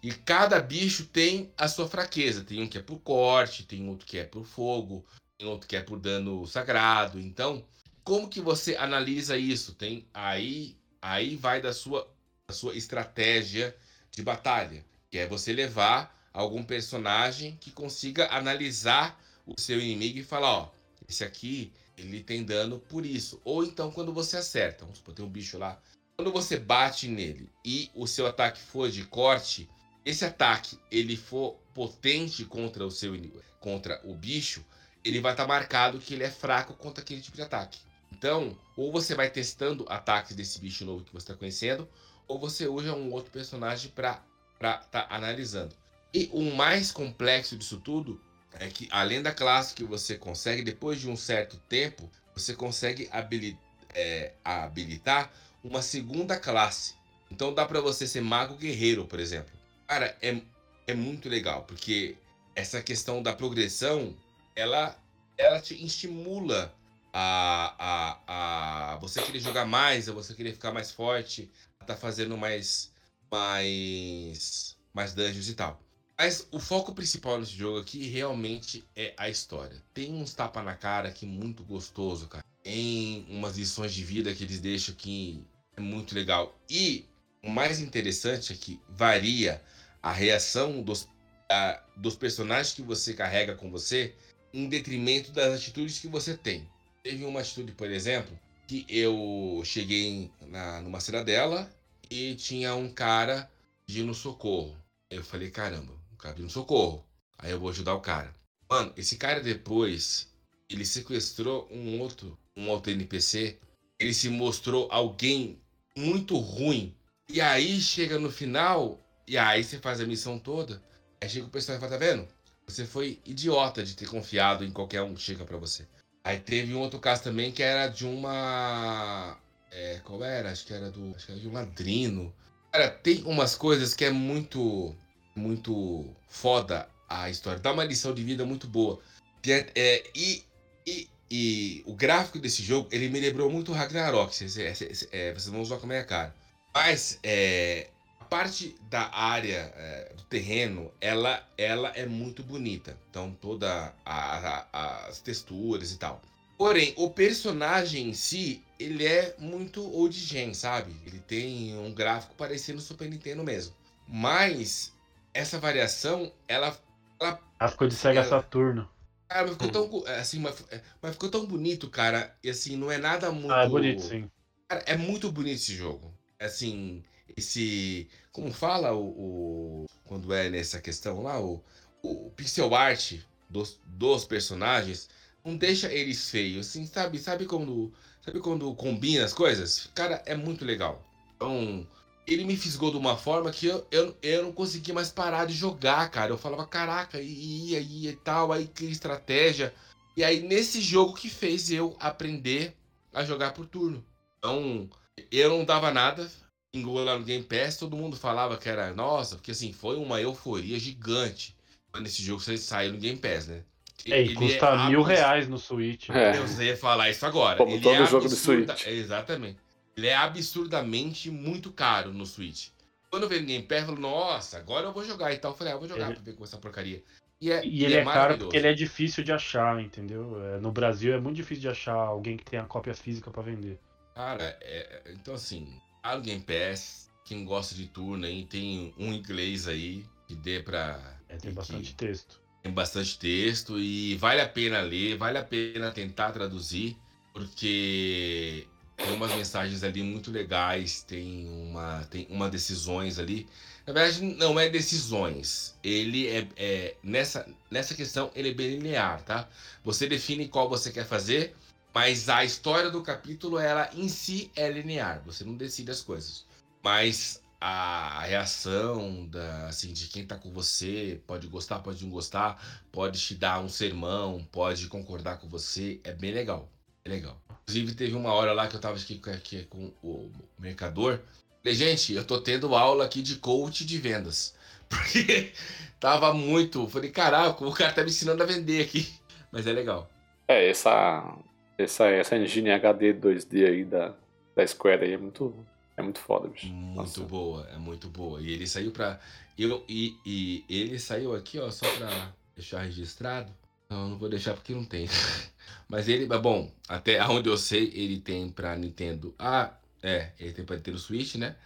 E cada bicho tem a sua fraqueza. Tem um que é por corte, tem outro que é por fogo. tem outro que é por dano sagrado. Então, como que você analisa isso? Tem aí, aí vai da sua, da sua estratégia de batalha, que é você levar algum personagem que consiga analisar o seu inimigo e falar, ó, esse aqui ele tem dano por isso. Ou então quando você acerta, vamos supor, tem um bicho lá, quando você bate nele e o seu ataque for de corte, esse ataque ele for potente contra o seu contra o bicho, ele vai estar tá marcado que ele é fraco contra aquele tipo de ataque. Então, ou você vai testando ataques desse bicho novo que você está conhecendo, ou você usa um outro personagem para estar tá analisando. E o mais complexo disso tudo é que, além da classe que você consegue, depois de um certo tempo, você consegue habilitar, é, habilitar uma segunda classe. Então dá para você ser mago guerreiro, por exemplo. Cara, é, é muito legal, porque essa questão da progressão, ela, ela te estimula a, a, a você querer jogar mais, a você querer ficar mais forte, a tá fazendo mais, mais, mais dungeons e tal. Mas o foco principal nesse jogo aqui realmente é a história. Tem uns tapa na cara que muito gostoso, cara. Tem umas lições de vida que eles deixam que é muito legal. E o mais interessante é que varia a reação dos, a, dos personagens que você carrega com você em detrimento das atitudes que você tem. Teve uma atitude, por exemplo, que eu cheguei na, numa cidadela e tinha um cara pedindo socorro. Eu falei, caramba, o cara pedindo socorro. Aí eu vou ajudar o cara. Mano, esse cara depois, ele sequestrou um outro, um outro NPC. Ele se mostrou alguém muito ruim. E aí chega no final, e aí você faz a missão toda. Aí chega o personagem e fala, tá vendo? Você foi idiota de ter confiado em qualquer um que chega para você. Aí teve um outro caso também que era de uma. É, qual era? Acho que era do. Acho que era de um ladrino. Cara, tem umas coisas que é muito. Muito foda a história. Dá uma lição de vida muito boa. É, é, e, e e o gráfico desse jogo, ele me lembrou muito Ragnarok. Vocês, é, vocês vão usar com a minha cara. Mas é, parte da área é, do terreno, ela, ela é muito bonita. Então, toda a, a, as texturas e tal. Porém, o personagem em si, ele é muito old gen, sabe? Ele tem um gráfico parecendo Super Nintendo mesmo. Mas essa variação, ela. ela gráfico de Sega ela, Saturno. Cara, mas ficou tão. É, assim, mas, é, mas, ficou tão bonito, cara. E assim, não é nada muito. Ah, é bonito, sim. Cara, é muito bonito esse jogo. Assim, esse. Como fala o. o quando é nessa questão lá, o, o pixel art dos, dos personagens não deixa eles feios. Assim, sabe? Sabe quando. Sabe quando combina as coisas? Cara, é muito legal. Então, ele me fisgou de uma forma que eu, eu, eu não conseguia mais parar de jogar, cara. Eu falava, caraca, e ia e tal, aí que estratégia. E aí, nesse jogo que fez eu aprender a jogar por turno. Então, eu não dava nada. Pingou lá no Game Pass, todo mundo falava que era, nossa, porque assim, foi uma euforia gigante quando esse jogo saiu no Game Pass, né? É, e custa é mil reais no Switch. É. Eu ia falar isso agora. Como ele todo é jogo do Switch. Exatamente. Ele é absurdamente muito caro no Switch. Quando eu vi no Game Pass, eu falei, nossa, agora eu vou jogar e tal. Eu falei, ah, vou jogar ele... pra ver com essa porcaria. E, é, e ele é, é caro porque ele é difícil de achar, entendeu? É, no Brasil é muito difícil de achar alguém que tenha cópia física para vender. Cara, é, então assim, a Game Pass, quem gosta de turno aí, tem um inglês aí que dê pra. É, tem bastante que, texto. Tem bastante texto e vale a pena ler, vale a pena tentar traduzir, porque tem umas mensagens ali muito legais, tem uma, tem uma decisões ali. Na verdade, não é decisões. Ele é, é, nessa, nessa questão ele é bem linear, tá? Você define qual você quer fazer, mas a história do capítulo ela em si é linear. Você não decide as coisas, mas a reação da, assim, de quem tá com você pode gostar, pode não gostar, pode te dar um sermão, pode concordar com você, é bem legal. É legal. Inclusive, teve uma hora lá que eu tava aqui, aqui com o mercador. Falei, gente, eu tô tendo aula aqui de coach de vendas. Porque tava muito. Falei, caraca, o cara tá me ensinando a vender aqui. Mas é legal. É, essa, essa, essa engine HD 2D aí da, da Square aí é muito, é muito foda, bicho. Muito Nossa. boa, é muito boa. E ele saiu pra. Eu, e, e ele saiu aqui, ó, só pra deixar registrado. Não, não vou deixar porque não tem. Mas ele, bom, até onde eu sei, ele tem pra Nintendo. Ah, é, ele tem pra Nintendo Switch, né?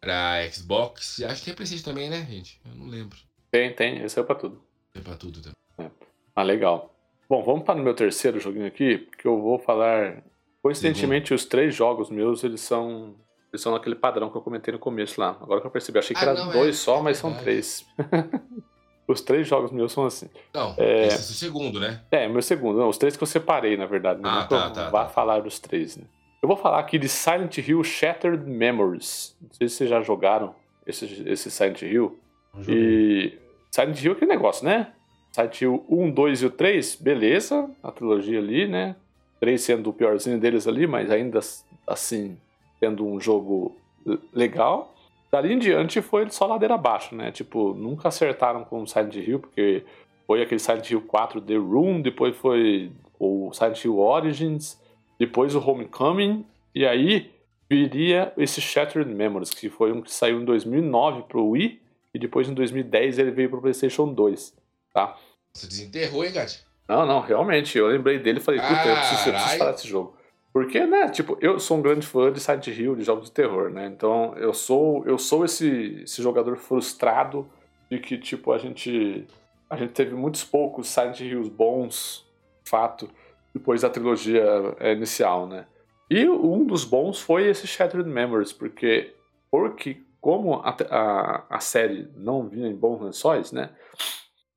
Pra Xbox. Acho que tem Playstation também, né, gente? Eu não lembro. Tem, tem. Esse é pra tudo. É pra tudo também. É. Ah, legal. Bom, vamos para o meu terceiro joguinho aqui, que eu vou falar. Coincidentemente, os três jogos meus, eles são. Eles são naquele padrão que eu comentei no começo lá. Agora que eu percebi, achei que ah, era dois é, só, mas é são três. os três jogos meus são assim. Não, é... esse é o segundo, né? É, meu segundo. Não, os três que eu separei, na verdade. Né? Ah, tá, tá, vá tá. falar dos três, né? Eu vou falar aqui de Silent Hill Shattered Memories. Não sei se vocês já jogaram esse, esse Silent Hill. E Silent Hill é aquele negócio, né? Silent Hill 1, 2 e o 3, beleza, a trilogia ali, né? 3 sendo o piorzinho deles ali, mas ainda assim, tendo um jogo legal. Dali em diante foi só ladeira abaixo, né? Tipo, nunca acertaram com o Silent Hill, porque foi aquele Silent Hill 4 The Room, depois foi o Silent Hill Origins, depois o Homecoming, e aí viria esse Shattered Memories, que foi um que saiu em 2009 pro Wii, e depois em 2010 ele veio pro PlayStation 2, tá? Você desenterrou, hein, Gatti? Não, não, realmente. Eu lembrei dele e falei, puta, eu preciso, eu preciso falar desse jogo. Porque, né, tipo, eu sou um grande fã de Silent Hill, de jogos de terror, né? Então, eu sou eu sou esse, esse jogador frustrado de que, tipo, a gente a gente teve muitos poucos Silent Hills bons, fato, depois da trilogia é, inicial, né? E um dos bons foi esse Shattered Memories, porque porque como a, a, a série não vinha em bons lençóis, né?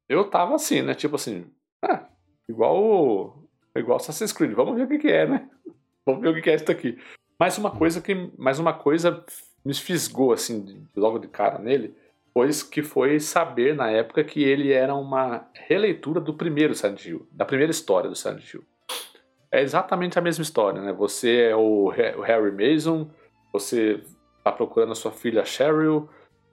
Eu tava assim, né? Tipo assim, ah, igual igual Assassin's Creed, vamos ver o que, que é, né? Vamos ver o que, que é isso aqui. Mais uma coisa que mais uma coisa me fisgou assim logo de cara nele, pois que foi saber na época que ele era uma releitura do primeiro Silent Hill, da primeira história do Silent Hill. É exatamente a mesma história, né? Você é o Harry Mason, você está procurando a sua filha Cheryl,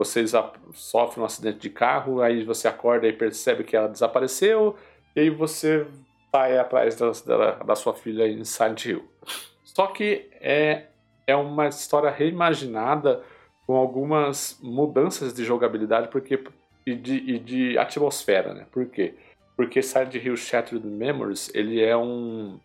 vocês sofrem um acidente de carro, aí você acorda e percebe que ela desapareceu, e aí você vai atrás da, da, da sua filha em Silent Hill. Só que é, é uma história reimaginada com algumas mudanças de jogabilidade porque, e, de, e de atmosfera, né? Por quê? Porque Silent Hill Shattered Memories, ele é um...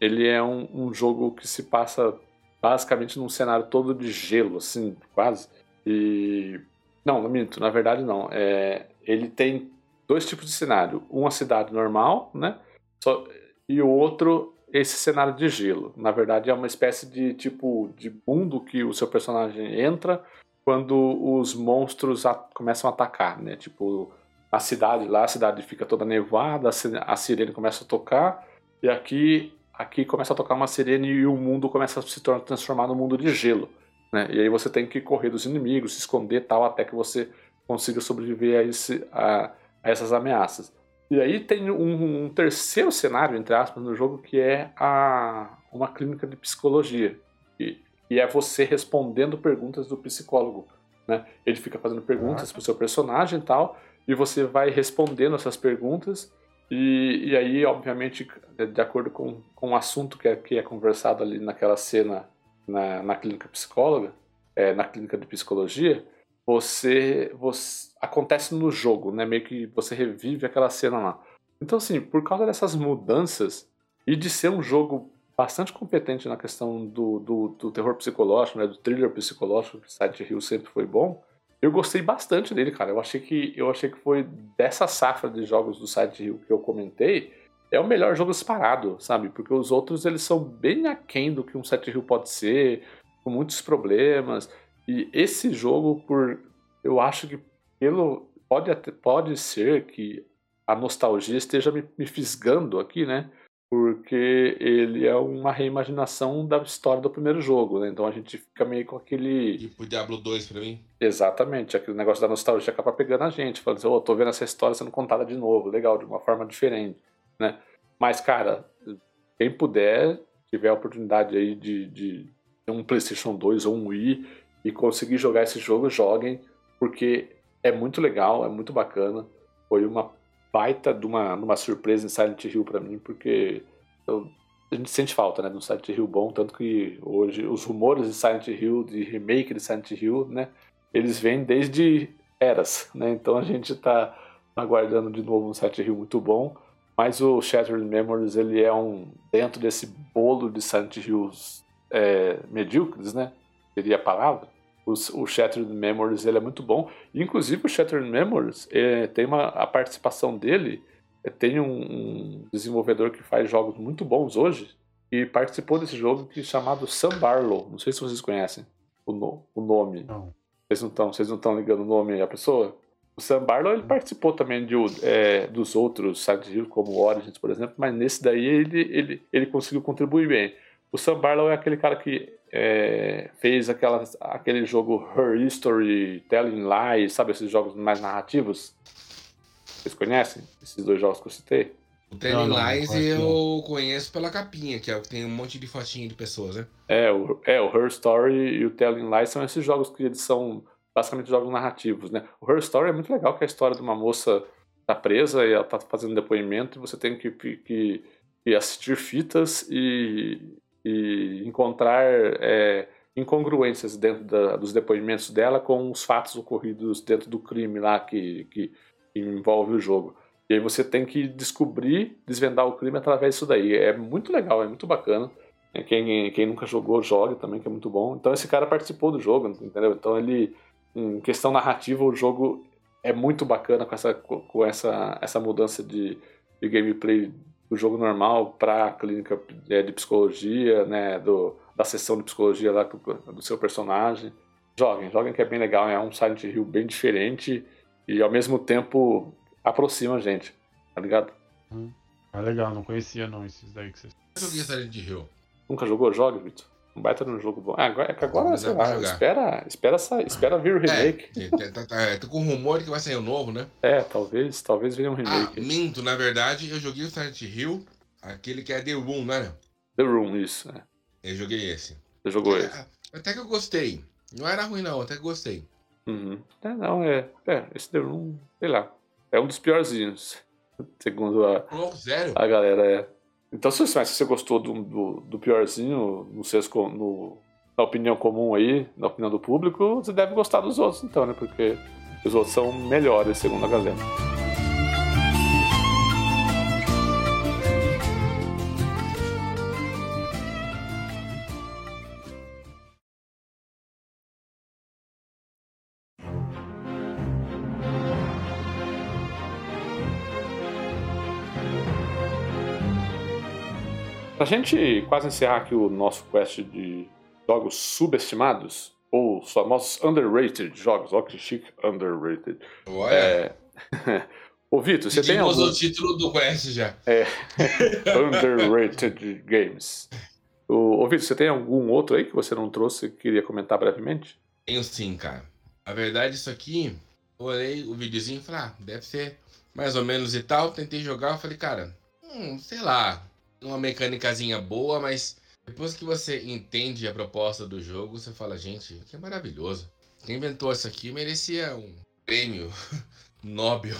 Ele é um, um jogo que se passa basicamente num cenário todo de gelo, assim, quase. E. Não, não minto, na verdade não. É, ele tem dois tipos de cenário. Uma cidade normal, né? Só, e o outro, esse cenário de gelo. Na verdade, é uma espécie de tipo de mundo que o seu personagem entra quando os monstros a, começam a atacar, né? Tipo, a cidade lá, a cidade fica toda nevada, a sirene começa a tocar, e aqui aqui começa a tocar uma sirene e o mundo começa a se transformar num mundo de gelo. Né? E aí você tem que correr dos inimigos, se esconder tal, até que você consiga sobreviver a, esse, a, a essas ameaças. E aí tem um, um, terceiro cenário, entre aspas, no jogo, que é a, uma clínica de psicologia. E, e é você respondendo perguntas do psicólogo. Né? Ele fica fazendo perguntas para o seu personagem e tal, e você vai respondendo essas perguntas e, e aí, obviamente, de acordo com, com o assunto que é, que é conversado ali naquela cena na, na clínica psicóloga, é, na clínica de psicologia, você, você acontece no jogo, né? Meio que você revive aquela cena lá. Então, assim, por causa dessas mudanças e de ser um jogo bastante competente na questão do, do, do terror psicológico, né? Do thriller psicológico, que Silent Hill sempre foi bom, eu gostei bastante dele, cara. Eu achei que eu achei que foi dessa safra de jogos do Silent Hill que eu comentei, é o melhor jogo disparado, sabe? Porque os outros eles são bem aquém do que um Silent Hill pode ser, com muitos problemas. E esse jogo, por eu acho que pelo pode até, pode ser que a nostalgia esteja me, me fisgando aqui, né? porque ele é uma reimaginação da história do primeiro jogo, né? Então a gente fica meio com aquele. Tipo Diablo 2 pra mim? Exatamente, aquele negócio da nostalgia acaba pegando a gente, falando assim, oh, tô vendo essa história sendo contada de novo, legal, de uma forma diferente, né? Mas, cara, quem puder, tiver a oportunidade aí de, de ter um PlayStation 2 ou um Wii e conseguir jogar esse jogo, joguem, porque é muito legal, é muito bacana. Foi uma baita de uma, uma surpresa em Silent Hill para mim, porque eu, a gente sente falta, né, de um Silent Hill bom, tanto que hoje os rumores de Silent Hill, de remake de Silent Hill, né, eles vêm desde eras, né, então a gente tá aguardando de novo um Silent Hill muito bong Mas o Shattered Memories, ele é um. Dentro desse bolo de Silent Hills é, medíocres, né? Seria a palavra. O, o Shattered Memories ele é muito bom. Inclusive, o Shattered Memories é, tem uma, a participação dele. É, tem um, um, desenvolvedor que faz jogos muito bons hoje e participou desse jogo que é chamado Sam Barlow. Não sei se vocês conhecem o, no, o nome. Não. Vocês não estão, vocês não estão ligando o nome à pessoa? O Sam Barlow ele participou também de, é, dos outros Silent Hill, como Origins, por exemplo, mas nesse daí ele, ele, ele conseguiu contribuir bem. O Sam Barlow é aquele cara que é, fez aquela, aquele jogo Her History, Telling Lies, sabe esses jogos mais narrativos? Vocês conhecem esses dois jogos que eu citei? O Telling Lies eu conheço pela capinha, que é, tem um monte de fotinho de pessoas, né? É o, é, o Her Story e o Telling Lies são esses jogos que eles são basicamente jogos narrativos, né? O Her Story é muito legal, que é a história de uma moça tá presa e ela tá fazendo depoimento e você tem que, que, que assistir fitas e, e encontrar é, incongruências dentro da, dos depoimentos dela com os fatos ocorridos dentro do crime lá que, que, envolve o jogo. E aí você tem que descobrir, desvendar o crime através disso daí. É muito legal, é muito bacana. Quem, quem nunca jogou, joga também, que é muito bom. Então esse cara participou do jogo, entendeu? Então ele em questão narrativa, o jogo é muito bacana com essa, com essa, essa mudança de, de gameplay do jogo normal para a clínica de, psicologia, né, do, da sessão de psicologia lá do, do, seu personagem. Joguem, joguem que é bem legal, é um Silent Hill bem diferente e ao mesmo tempo aproxima a gente, tá ligado? Hum, é legal, não conhecia não esses daí que vocês... Eu joguei Silent Hill. Nunca jogou? Jogue, Vitor. Um baita no jogo bom. Ah, agora, é agora, sei lá, espera, espera, espera vir o é, remake. É, tá, tá, tá, com rumor que vai sair um novo, né? É, talvez, talvez venha um remake. Ah, minto, na verdade, eu joguei o Silent Hill, aquele que é The Room, né? The Room, isso, é. Eu joguei esse. Você jogou é, esse? Até que eu gostei. Não era ruim, não, até que gostei. Uhum. É, não, é, é. Esse The Room, sei lá. É um dos piorzinhos. Segundo a, oh, a galera, é. Então, se você, se gostou do, do, do piorzinho, no, no, na opinião comum aí, na opinião do público, você deve gostar dos outros, então, né? Porque os outros são melhores, segundo a galera. Gente quase encerrar aqui o nosso quest de jogos subestimados, ou os famosos underrated jogos, ó que chique, underrated. Ué. É... Ô Vitor, você tem algum... o título do quest já. É, underrated games. Ô, Vitor, você tem algum outro aí que você não trouxe e queria comentar brevemente? Tenho sim, cara. A verdade, isso aqui, eu olhei o videozinho e falei, ah, deve ser mais ou menos e tal. Tentei jogar, eu falei, cara, hum, sei lá, uma mecânicazinha boa, mas depois que você entende a proposta do jogo, você fala, gente, que maravilhoso. Quem inventou isso aqui merecia um prêmio Nobel.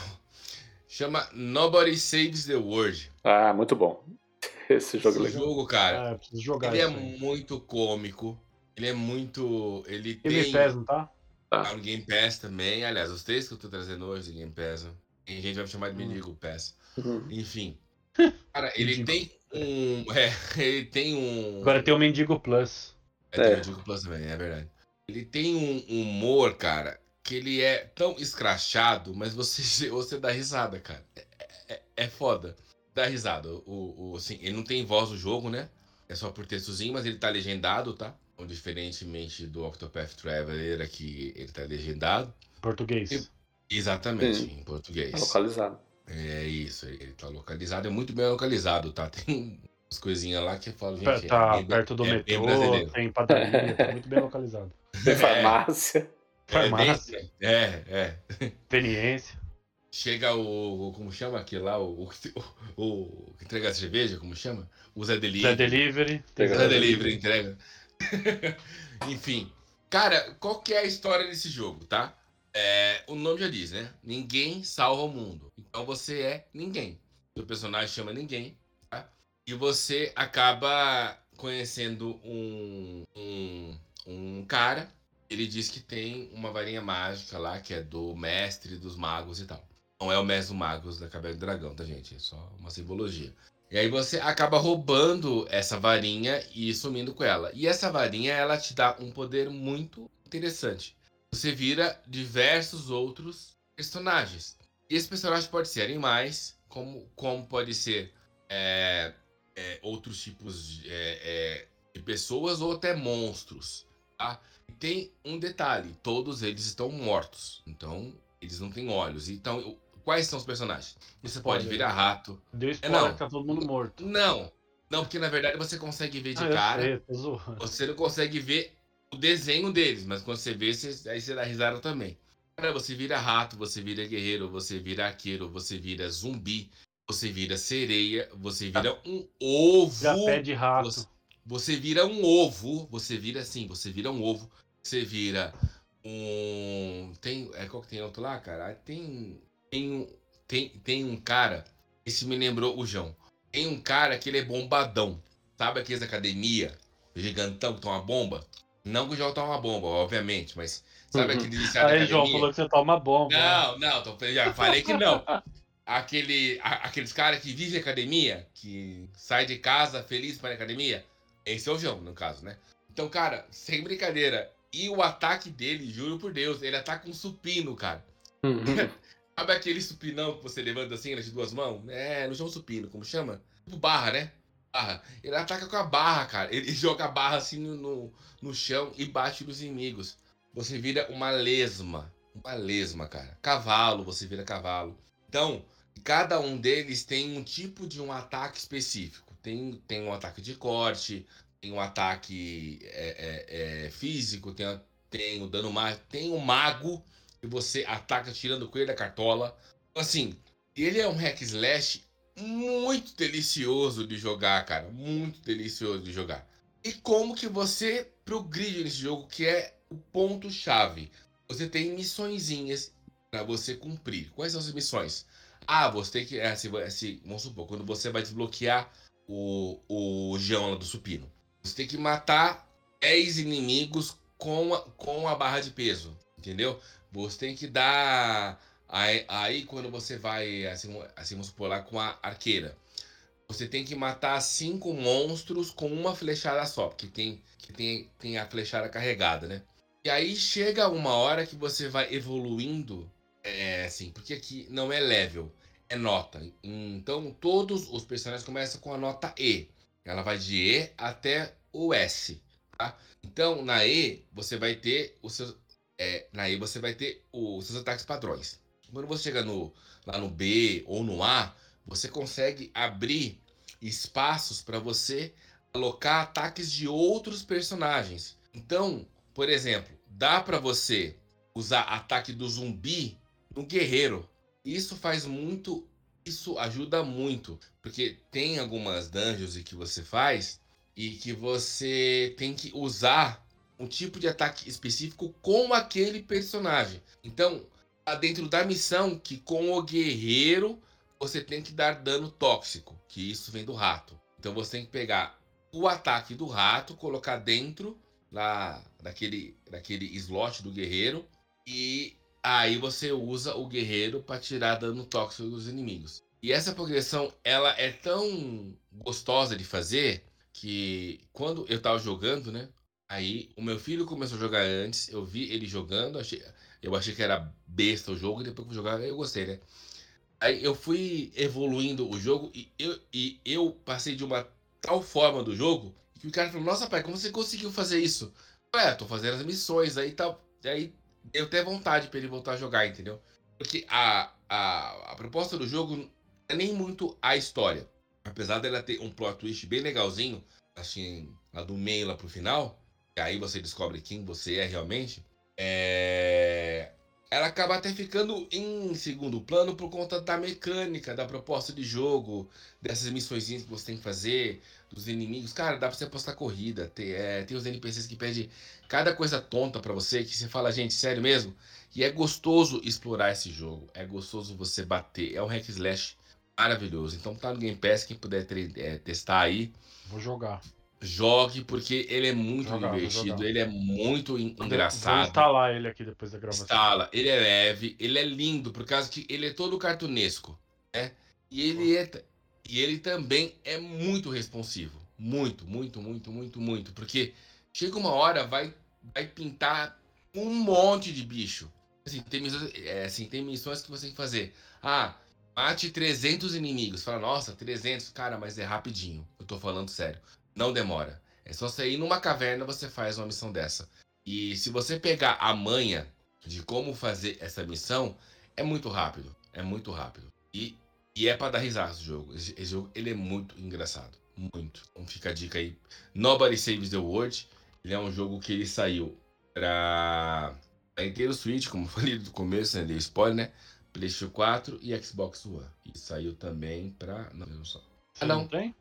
Chama Nobody Saves the World. Ah, muito bom. Esse jogo Esse é legal. jogo, cara, é, jogar ele é muito cômico. Ele é muito. Ele Game tem. Pass, não tá? Tá. Ah, no Game Pass também. Aliás, os três que eu tô trazendo hoje do Game Pass. Tem gente vai me chamar de mendigo Pass. Uhum. Enfim. Cara, ele tem um. É, ele tem um. Agora tem o Mendigo Plus. É, tem o Mendigo Plus também, é verdade. Ele tem um humor, cara, que ele é tão escrachado, mas você, você dá risada, cara. É, é, é foda. Dá risada. O, o, assim, ele não tem voz no jogo, né? É só por textozinho, mas ele tá legendado, tá? Então, diferentemente do Octopath Traveler, aqui ele tá legendado. Português. E, exatamente, em português. Tá localizado. É isso, ele tá localizado, é muito bem localizado, tá? Tem umas coisinhas lá que eu falo, gente. Tá é perto do é metrô, tem padaria, tá muito bem localizado. Tem farmácia. É, farmácia. É, é. Experiência. Chega o. Como chama aquele lá? O, o, o que entrega a cerveja, como chama? O Zé Delivery. Zé Delivery. Zé Delivery entrega. Enfim. Cara, qual que é a história desse jogo, tá? É, o nome já diz, né? Ninguém salva o mundo. Então você é ninguém. O personagem chama ninguém, tá? E você acaba conhecendo um, um, um cara. Ele diz que tem uma varinha mágica lá, que é do mestre dos magos e tal. Não é o mesmo Magus da Caverna do Dragão, tá, gente? É só uma simbologia. E aí você acaba roubando essa varinha e sumindo com ela. E essa varinha, ela te dá um poder muito interessante. Você vira diversos outros personagens. E esse personagem pode ser animais, como, como pode ser é, é, outros tipos de, é, é de, pessoas ou até monstros. Tá? E tem um detalhe: todos eles estão mortos. Então, eles não têm olhos. Então, Quais são os personagens? Você pode virar rato. Deu é, spoiler, não. tá todo mundo morto. Não. Não, porque na verdade você consegue ver de ah, cara. Sei, você não consegue ver o desenho deles, mas quando você vê, você, aí você dá risada também. Cara, você vira rato, você vira guerreiro, você vira arqueiro, você vira zumbi, você vira sereia, você vira um ovo. Já pé de rato. Você, você vira um ovo, você vira assim, você vira um ovo, você vira um. Tem. É, qual que tem outro lá, cara? Tem tem, tem, tem um cara, esse me lembrou o João. Tem um cara que ele é bombadão. Sabe aqueles academia, gigantão que toma bomba? Não que o João toma bomba, obviamente, mas sabe uhum. aquele iniciado Aí, João falou que você toma bomba. Não, não, tô, já falei que não. Aquele, a, aqueles caras que vivem academia, que sai de casa feliz para a academia, esse é o João, no caso, né? Então, cara, sem brincadeira. E o ataque dele, juro por Deus, ele ataca um supino, cara. Uhum. Sabe aquele supinão que você levanta assim nas duas mãos? É, não chama supino, como chama? Tipo barra, né? Barra. Ele ataca com a barra, cara. Ele joga a barra assim no, no, no chão e bate nos inimigos. Você vira uma lesma. Uma lesma, cara. Cavalo, você vira cavalo. Então, cada um deles tem um tipo de um ataque específico. Tem, tem um ataque de corte, tem um ataque é, é, é, físico, tem, tem o dano mágico, tem o mago e você ataca tirando o coelho da cartola. Assim, ele é um hack slash muito delicioso de jogar, cara. Muito delicioso de jogar. E como que você progride nesse jogo, que é o ponto-chave. Você tem missõezinhas para você cumprir. Quais são as missões? Ah, você tem que. É, assim, assim, vamos supor, quando você vai desbloquear o, o geão do supino. Você tem que matar 10 inimigos com a, com a barra de peso. Entendeu? Você tem que dar. Aí, aí quando você vai, assim, assim, vamos supor lá, com a arqueira. Você tem que matar cinco monstros com uma flechada só, porque tem, que tem, tem a flechada carregada, né? E aí chega uma hora que você vai evoluindo, é, assim, porque aqui não é level, é nota. Então todos os personagens começam com a nota E. Ela vai de E até o S, tá? Então na E você vai ter os seus, é, aí você vai ter os seus ataques padrões. Quando você chega no, lá no B ou no A, você consegue abrir espaços para você alocar ataques de outros personagens. Então, por exemplo, dá para você usar ataque do zumbi no guerreiro. Isso faz muito, isso ajuda muito, porque tem algumas dungeons que você faz e que você tem que usar um tipo de ataque específico com aquele personagem. Então, dentro da missão que com o guerreiro você tem que dar dano tóxico, que isso vem do rato. Então você tem que pegar o ataque do rato, colocar dentro lá daquele, daquele slot do guerreiro e aí você usa o guerreiro para tirar dano tóxico dos inimigos. E essa progressão ela é tão gostosa de fazer que quando eu tava jogando, né? Aí o meu filho começou a jogar antes, eu vi ele jogando, achei, eu achei que era besta o jogo, e depois que eu jogar eu gostei, né? Aí eu fui evoluindo o jogo e eu, e eu passei de uma tal forma do jogo que o cara falou, nossa pai, como você conseguiu fazer isso? Ué, tô fazendo as missões, aí tal. Aí eu tenho vontade para ele voltar a jogar, entendeu? Porque a, a, a proposta do jogo é nem muito a história. Apesar dela ter um plot twist bem legalzinho, assim, lá do meio lá pro final, aí você descobre quem você é realmente, é... ela acaba até ficando em segundo plano por conta da mecânica, da proposta de jogo, dessas missões que você tem que fazer, dos inimigos. Cara, dá pra você apostar corrida, tem, é, tem os NPCs que pedem cada coisa tonta para você, que você fala, gente, sério mesmo? E é gostoso explorar esse jogo, é gostoso você bater, é um hack slash maravilhoso. Então tá no Game Pass, quem puder é, testar aí. Vou jogar. Jogue, porque ele é muito jogar, divertido, ele é muito engraçado. Vou instalar ele aqui depois da gravação. Instala, ele é leve, ele é lindo, por causa que ele é todo cartunesco, né? E ele é. E ele também é muito responsivo. Muito, muito, muito, muito, muito. Porque chega uma hora, vai, vai pintar um monte de bicho. Assim, tem missões, é, assim, tem missões que você tem que fazer. Ah, mate 300 inimigos. Fala, nossa, 300. Cara, mas é rapidinho. Eu tô falando sério. Não demora. É só você ir numa caverna, você faz uma missão dessa. E se você pegar a manha de como fazer essa missão, é muito rápido. É muito rápido. E, e é para dar risada esse jogo. Esse, esse, jogo ele é muito engraçado. Muito. Então fica a dica aí. Nobody Saves the World. Ele é um jogo que ele saiu para inteiro Switch, como falei no começo, né? Dei spoiler, né? PlayStation 4 e Xbox One. E saiu também pra. Não, não só. Ah, não. tem?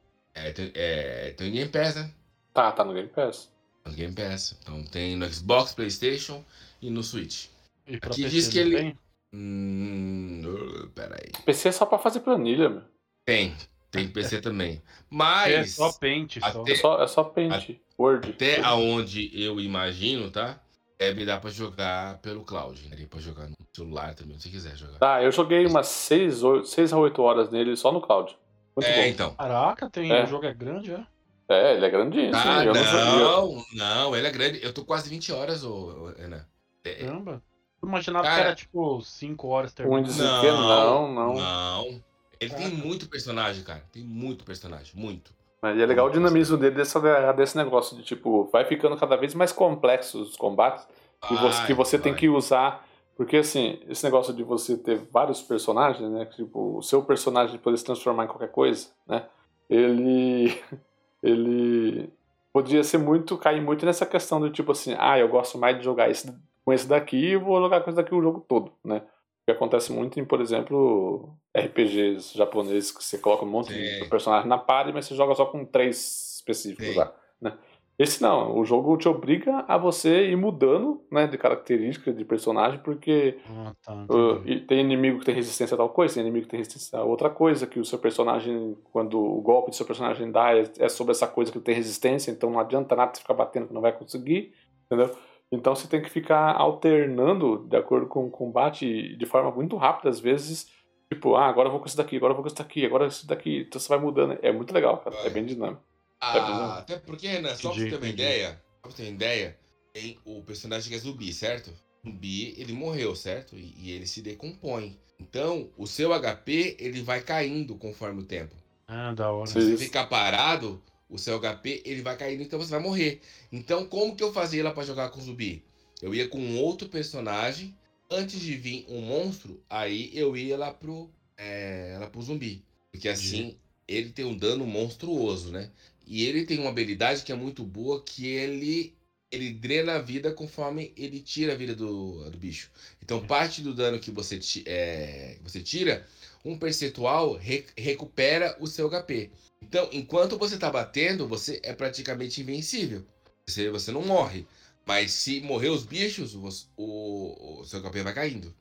É, tem, é, tem Game Pass, né? Tá, tá no Game Pass. No Game Pass. Então tem no Xbox, PlayStation e no Switch. E Aqui PC diz que ele. Tem? Hum, peraí. PC é só pra fazer planilha, meu. Tem, tem PC também. Mas. É só pente, só. É só, é só pente. Word. Até Word. aonde eu imagino, tá? Deve dar pra jogar pelo cloud. Daria pra jogar no celular também, se quiser jogar. Tá, eu joguei umas 6, 8, 6 a 8 horas nele só no cloud. Muito é, bom. então. Caraca, tem, é. o jogo é grande, é? É, ele é grandinho. Ah, não, não, não, ele é grande. Eu tô quase 20 horas, ô, Renan. É, é, Caramba. Eu imaginava Cara, que era tipo 5 horas terminando. Não, não, não. Não. Ele Caraca. tem muito personagem, cara. Tem muito personagem, muito. Mas é legal o dinamismo dele desse, desse negócio de tipo, vai ficando cada vez mais complexos os combates que você, que você tem que usar. Porque assim, esse negócio de você ter vários personagens, né? Tipo, o seu personagem poder se transformar em qualquer coisa, né? Ele. Ele podia ser muito. cair muito nessa questão do tipo assim, ah, eu gosto mais de jogar esse, com esse daqui e vou jogar com esse daqui o jogo todo, né? que acontece muito em, por exemplo, RPGs japoneses, que você coloca um monte Sim. de personagens na party, mas você joga só com três específicos Sim. lá, né? Esse não, o jogo te obriga a você ir mudando, né, de característica de personagem, porque ah, tá, uh, tem inimigo que tem resistência a tal coisa, tem inimigo que tem resistência a outra coisa, que o seu personagem, quando o golpe do seu personagem dá, é, é sobre essa coisa que tem resistência, então não adianta nada você ficar batendo que não vai conseguir, entendeu? Então você tem que ficar alternando de acordo com o combate de forma muito rápida, às vezes. Tipo, ah, agora eu vou com esse daqui, agora eu vou com esse daqui, agora esse daqui. Então você vai mudando. É muito legal, cara. É bem dinâmico. Ah, até porque, Renan, só pra você ter uma ideia, pra você ter uma ideia, tem o personagem que é zumbi, certo? Zumbi, ele morreu, certo? E, e ele se decompõe. Então, o seu HP, ele vai caindo conforme o tempo. Ah, da hora. Se você ficar parado, o seu HP ele vai caindo, então você vai morrer. Então, como que eu fazia ela para jogar com zumbi? Eu ia com outro personagem, antes de vir um monstro, aí eu ia lá pro, é, lá pro zumbi. Porque assim, ele tem um dano monstruoso, né? E ele tem uma habilidade que é muito boa, que ele ele drena a vida conforme ele tira a vida do, do bicho. Então, parte do dano que você, é, você tira, um percentual re, recupera o seu HP. Então, enquanto você tá batendo, você é praticamente invencível. Você, você não morre. Mas se morrer os bichos, o, o seu HP vai caindo.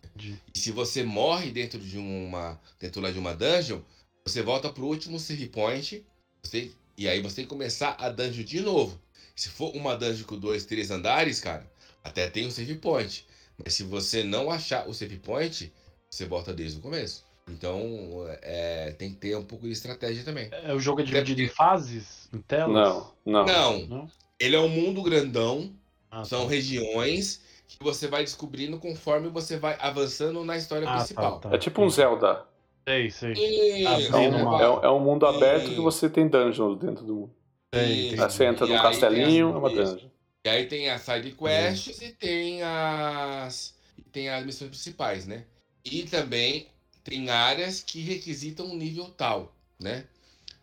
E se você morre dentro de uma. dentro lá de uma dungeon, você volta pro último save point. Você, e aí você tem que começar a dungeon de novo. Se for uma dungeon com dois, três andares, cara, até tem um save point. Mas se você não achar o save point, você volta desde o começo. Então, é, tem que ter um pouco de estratégia também. É, o jogo é dividido em fases? Em telas? Não, não. Não. não? Ele é um mundo grandão. Ah, são tá. regiões que você vai descobrindo conforme você vai avançando na história ah, tá, principal. Tá, tá. É tipo um Zelda. Sei, sei. É, um, é, um mundo aberto que você tem dungeons dentro do mundo. Sei, você entra num castelinho, é uma dungeon. E aí tem as side quests e tem as. Tem as missões principais, né? E também tem áreas que requisitam um nível tal, né?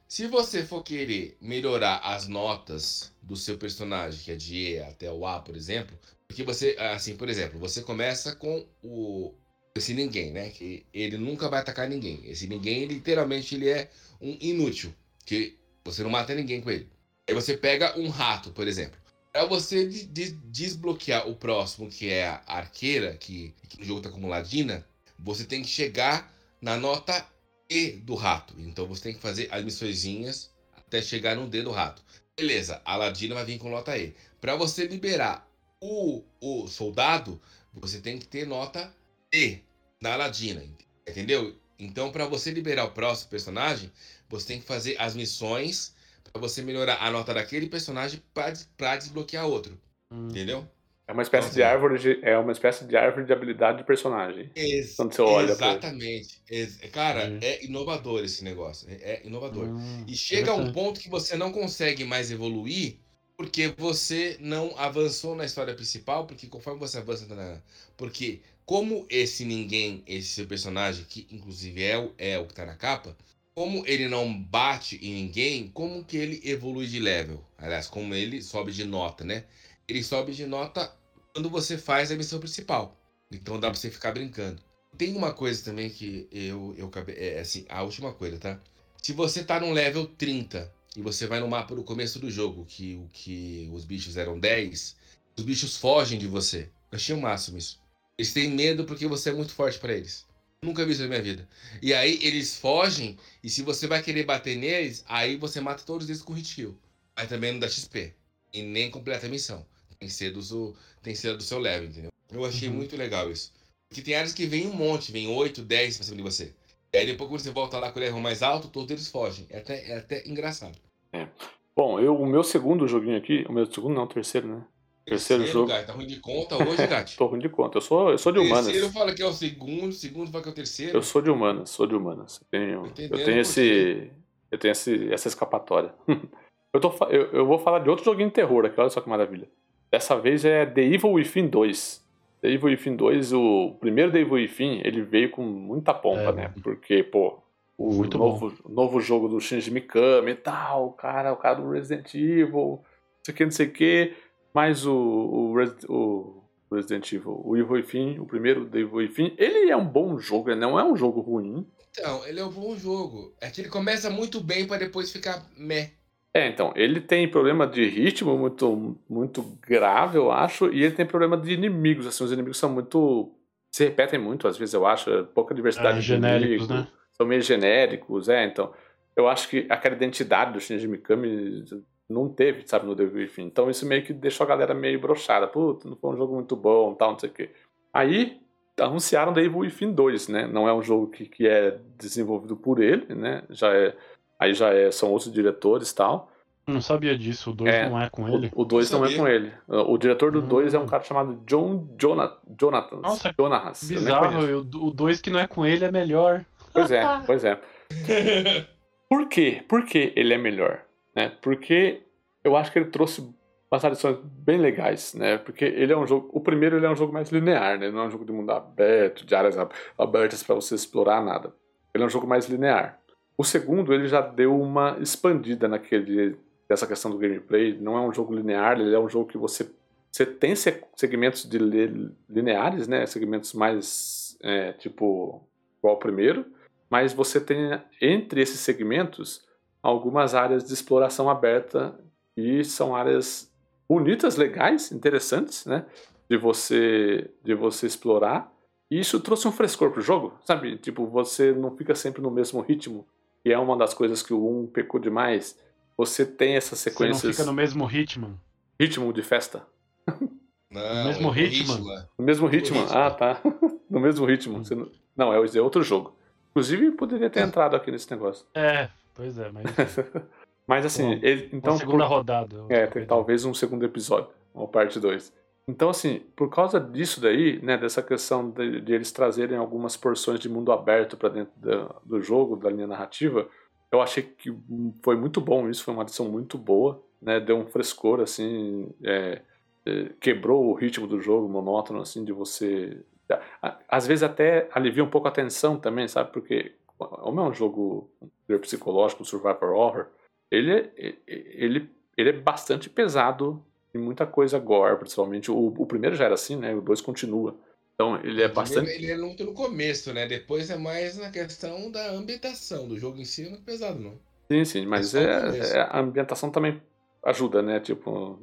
Se você for querer melhorar as notas do seu personagem, que é de E até o A, por exemplo, porque você, assim, por exemplo, você começa com o esse ninguém, né? Que ele nunca vai atacar ninguém. Esse ninguém, literalmente, ele é um inútil, que você não mata ninguém com ele. Aí você pega um rato, por exemplo. Para você desbloquear o próximo, que é a arqueira, que, que no jogo tá como ladina, você tem que chegar na nota E do rato. Então você tem que fazer as missõezinhas até chegar no D do rato. Beleza, a Ladina vai vir com nota E. Para você liberar o, o soldado, você tem que ter nota E na Ladina, entendeu? Então, para você liberar o próximo personagem, você tem que fazer as missões para você melhorar a nota daquele personagem para desbloquear outro. Hum. Entendeu? É uma espécie então, de assim, árvore de, é uma espécie de árvore de habilidade de personagem. Ex quando você olha exatamente. Ex cara, hum. é inovador esse negócio. É, é inovador. Hum, e chega a um ponto que você não consegue mais evoluir porque você não avançou na história principal, porque conforme você avança na. Porque como esse ninguém, esse personagem, que inclusive é o, é o que tá na capa, como ele não bate em ninguém, como que ele evolui de level? Aliás, como ele sobe de nota, né? Ele sobe de nota quando você faz a missão principal. Então dá pra você ficar brincando. Tem uma coisa também que eu, eu é assim, a última coisa, tá? Se você tá num level 30 e você vai no mapa do começo do jogo, que o que os bichos eram 10, os bichos fogem de você. Eu achei o máximo isso. Eles têm medo porque você é muito forte para eles. Nunca vi isso na minha vida. E aí eles fogem, e se você vai querer bater neles, aí você mata todos eles com hit kill. Aí também não dá XP. E nem completa a missão. Tem que ser do seu, tem que ser do seu level, entendeu? Eu achei uhum. muito legal isso. Porque tem áreas que vem um monte, vem 8, 10 pra cima de você. E aí depois quando você volta lá com o level mais alto, todos eles fogem. É até, é até engraçado. É. Bom, eu, o meu segundo joguinho aqui, o meu segundo não, o terceiro, né? Terceiro, terceiro jogo. Gato, tá ruim de conta hoje, Gato? Tô ruim de conta. Eu sou, eu sou de humanas. Terceiro fala que é o segundo, segundo fala que é o terceiro. Eu sou de humanas, sou de humanas. Eu tenho, eu tenho esse. Eu tenho esse, essa escapatória. eu, tô, eu, eu vou falar de outro joguinho de terror aqui, olha só que maravilha. Dessa vez é The Evil Within 2. The Evil Within 2, o primeiro The Evil Within, ele veio com muita pompa, é, né? Porque, pô, o Muito novo, novo jogo do Shinji Mikami e tal, o cara, o cara do Resident Evil, não sei o que, não sei o que. Mas o, o, o Resident Evil, o Evil Within, o primeiro do Evil Within, ele é um bom jogo, ele não é um jogo ruim. Então, ele é um bom jogo. É que ele começa muito bem para depois ficar meh. É, então, ele tem problema de ritmo muito, muito grave, eu acho, e ele tem problema de inimigos, assim, os inimigos são muito... se repetem muito, às vezes, eu acho, é pouca diversidade é, de genéricos, inimigos, né? São meio genéricos, é, então... Eu acho que aquela identidade do Shinji Mikami não teve, sabe, no Devil Within. Então isso meio que deixou a galera meio brochada. Puta, não foi um jogo muito bom, tal, não sei o quê. Aí anunciaram The Evil Within 2, né? Não é um jogo que, que é desenvolvido por ele, né? Já é Aí já é, são outros diretores e tal. Não sabia disso, o 2 é, não é com ele. O 2 não, não é com ele. O diretor do 2 hum. é um cara chamado John Jonathan. Jonathan. Nossa, Jonahas. bizarro. O 2 que não é com ele é melhor. Pois é, pois é. Por quê? Por que ele é melhor? Né? Porque eu acho que ele trouxe umas adições bem legais, né? Porque ele é um jogo. O primeiro ele é um jogo mais linear, né? Não é um jogo de mundo aberto, de áreas abertas para você explorar nada. Ele é um jogo mais linear. O segundo, ele já deu uma expandida naquele dessa questão do gameplay. Não é um jogo linear, ele é um jogo que você você tem segmentos de lineares, né? Segmentos mais é, tipo igual ao primeiro, mas você tem entre esses segmentos algumas áreas de exploração aberta e são áreas bonitas, legais, interessantes, né? De você de você explorar. E isso trouxe um frescor pro jogo, sabe? Tipo, você não fica sempre no mesmo ritmo e é uma das coisas que o 1 pecou demais. Você tem essas sequências. Você não fica no mesmo ritmo? Ritmo de festa. Não, no mesmo é ritmo. ritmo. É. No mesmo ritmo. ritmo. Ah, tá. no mesmo ritmo. Não... não, é outro jogo. Inclusive, poderia ter entrado aqui nesse negócio. É, pois é, mas. mas assim, ele, então. Uma segunda por... rodada. É, tem talvez um segundo episódio, uma parte 2. Então, assim, por causa disso daí, né, dessa questão de, de eles trazerem algumas porções de mundo aberto para dentro da, do jogo, da linha narrativa, eu achei que foi muito bom isso, foi uma adição muito boa, né, deu um frescor, assim, é, é, quebrou o ritmo do jogo monótono, assim, de você... Às vezes até alivia um pouco a tensão também, sabe, porque como é um jogo psicológico, survivor horror, ele, é, ele, ele é bastante pesado tem muita coisa gore, principalmente. O, o primeiro já era assim, né? O dois continua. Então ele é bastante. Ele é muito no começo, né? Depois é mais na questão da ambientação. Do jogo em si não é pesado, não. Sim, sim, mas é, é, a ambientação também ajuda, né? Tipo,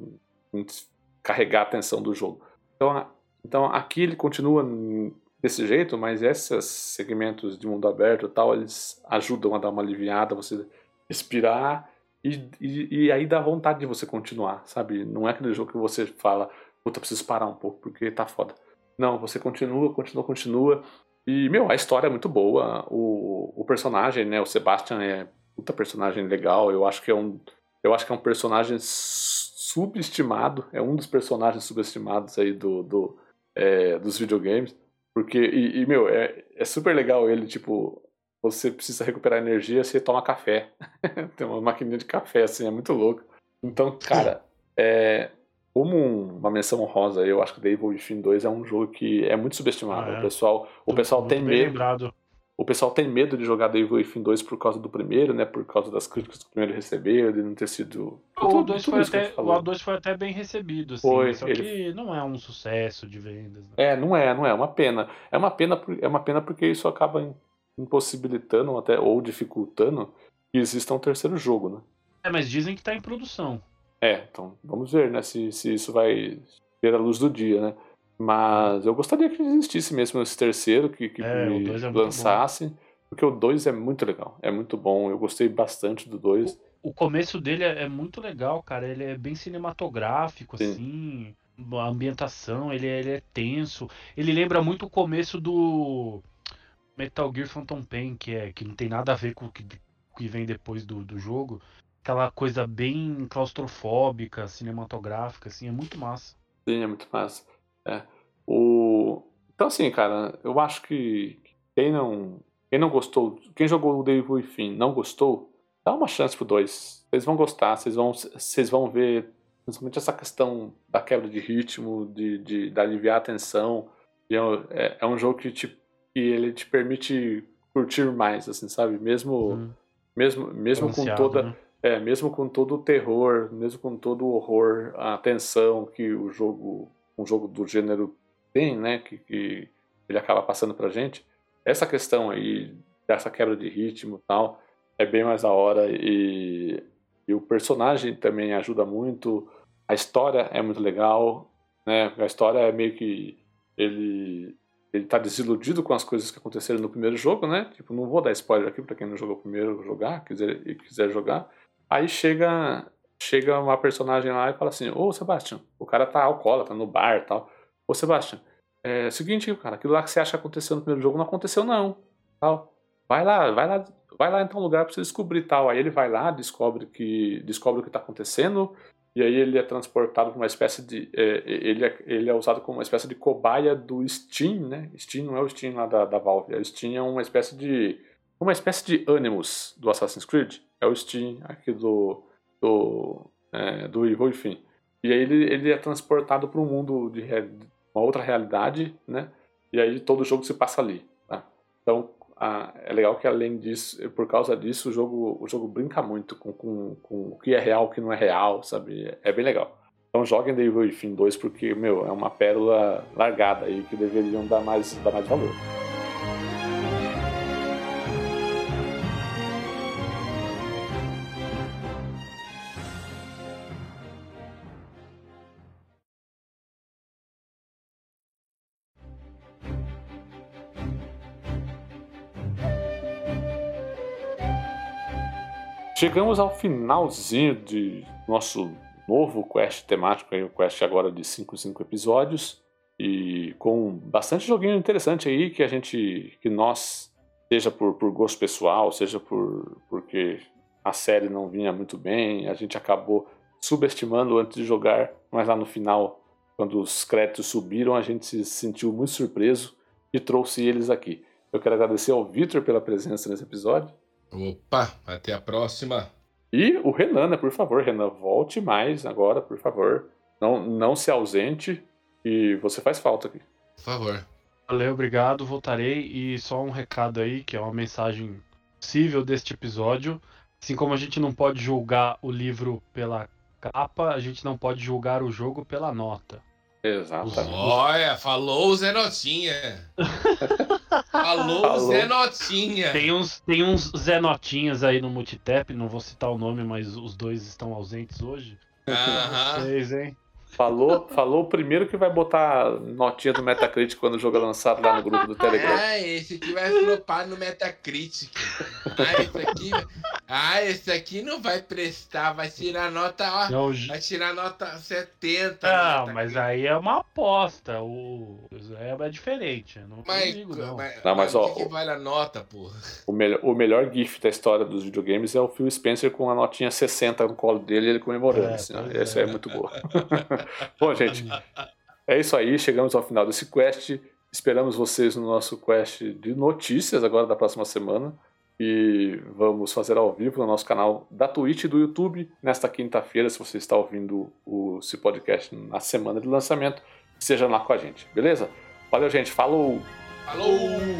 carregar a atenção do jogo. Então, então aqui ele continua desse jeito, mas esses segmentos de mundo aberto e tal, eles ajudam a dar uma aliviada, você respirar e, e, e, aí dá vontade de você continuar, sabe? Não é aquele jogo que você fala, puta, preciso parar um pouco porque tá foda. Não, você continua, continua, continua. E, meu, a história é muito boa. O, o personagem, né? O Sebastian é puta personagem legal. Eu acho que é um. Eu acho que é um personagem subestimado. É um dos personagens subestimados aí do, do é, dos videogames. Porque, e, e, meu, é, é super legal ele, tipo, você precisa recuperar energia, você toma café. Tem uma maquininha de café, assim, é muito louco. Então, cara, é, como uma menção honrosa, eu acho que The Evil Within 2 é um jogo que é muito subestimado. Ah, é. O pessoal, o pessoal tem medo. Lembrado. O pessoal tem medo de jogar The Evil Within 2 por causa do primeiro, né? Por causa das críticas que o primeiro recebeu, de não ter sido. O, tudo, 2 foi até, o A2 foi até bem recebido, assim. Foi, só ele... que não é um sucesso de vendas. Né? É, não é, não é. É uma pena. É uma pena, é uma pena porque isso acaba impossibilitando até, ou dificultando que exista um terceiro jogo, né? É, mas dizem que tá em produção. É, então vamos ver, né, se, se isso vai ver a luz do dia, né? Mas eu gostaria que existisse mesmo esse terceiro, que, que é, é lançasse, porque o 2 é muito legal, é muito bom, eu gostei bastante do 2. O, o, começo dele é, é, muito legal, cara, ele é bem cinematográfico, Sim. assim, a ambientação, ele, é, ele é tenso, ele lembra muito o começo do Metal Gear Phantom Pain, que, é, que não tem nada a ver com o que, que vem depois do, do jogo, aquela coisa bem claustrofóbica, cinematográfica, assim, é muito massa. Sim, é muito massa. É. O... Então, assim, cara, eu acho que quem não, quem não gostou, quem jogou o Devil Within não gostou, dá uma chance pro 2. Vocês vão gostar, vocês vão, vocês vão ver principalmente essa questão da quebra de ritmo, de, de, de aliviar a tensão. É, é, é, um jogo que, te, que ele te permite curtir mais, assim, sabe? Mesmo, hum. mesmo, mesmo com toda. Né? É, mesmo com todo o terror, mesmo com todo o horror, a tensão que o jogo, um jogo do gênero tem, né, que, que ele acaba passando pra gente, essa questão aí dessa quebra de ritmo e tal, é bem mais da hora e, e o personagem também ajuda muito, a história é muito legal, né, a história é meio que ele ele tá desiludido com as coisas que aconteceram no primeiro jogo, né? Tipo, não vou dar spoiler aqui para quem não jogou o primeiro jogar, quiser quiser jogar, Aí chega chega uma personagem lá e fala assim: Ô Sebastião, o cara tá alcoólatra no bar tal. Ô Sebastião, é seguinte, cara, aquilo lá que você acha que aconteceu no primeiro jogo não aconteceu, não. Tal. Vai lá, vai lá, vai lá então um lugar pra você descobrir tal. Aí ele vai lá, descobre que descobre o que tá acontecendo, e aí ele é transportado para uma espécie de. É, ele, é, ele é usado como uma espécie de cobaia do Steam, né? Steam não é o Steam lá da, da Valve, a Steam é uma espécie de. uma espécie de Animus do Assassin's Creed é o Steam aqui do, do, é, do Evil, enfim. E aí ele, ele é transportado para um mundo de uma outra realidade, né? E aí todo o jogo se passa ali. Tá? Então a, é legal que além disso, por causa disso, o jogo, o jogo brinca muito com, com, com o que é real, o que não é real, sabe? É bem legal. Então joguem The Evil Within 2 porque, meu, é uma pérola largada aí que deveriam dar mais, dar mais valor. Chegamos ao finalzinho de nosso novo quest temático, aí, o quest agora de 5 5 episódios e com bastante joguinho interessante aí que a gente que nós seja por, por gosto pessoal, seja por porque a série não vinha muito bem, a gente acabou subestimando antes de jogar, mas lá no final, quando os créditos subiram, a gente se sentiu muito surpreso e trouxe eles aqui. Eu quero agradecer ao Victor pela presença nesse episódio. Opa, até a próxima. E o Renan, né, por favor, Renan, volte mais agora, por favor. Não, não se ausente e você faz falta aqui. Por favor. Valeu, obrigado, voltarei. E só um recado aí, que é uma mensagem possível deste episódio. Assim como a gente não pode julgar o livro pela capa, a gente não pode julgar o jogo pela nota. Exatamente. Olha, falou o Zé Notinha. falou, falou o Zé Notinha. Tem uns, tem uns Zé Notinhas aí no Multitap, não vou citar o nome, mas os dois estão ausentes hoje. Aham. Vocês, hein? Falou, falou o primeiro que vai botar notinha do Metacritic quando o jogo é lançado lá no grupo do Telegram. Ah, esse aqui vai flopar no Metacritic. Ah, esse aqui. Ah, esse aqui não vai prestar, vai tirar nota, ó, não, vai tirar nota 70. Não, mas aí é uma aposta, o é, é diferente, não mas, digo, não. Mas, não, mas, mas ó, o que, que vale a nota, porra? O melhor, o melhor gif da história dos videogames é o Phil Spencer com a notinha 60 no colo dele, ele comemorando, é, assim, essa é. é muito boa. Bom, gente, é isso aí, chegamos ao final desse quest. Esperamos vocês no nosso quest de notícias agora da próxima semana. E vamos fazer ao vivo no nosso canal da Twitch e do YouTube nesta quinta-feira, se você está ouvindo o, esse podcast na semana de lançamento, seja lá com a gente, beleza? Valeu, gente. Falou! Falou!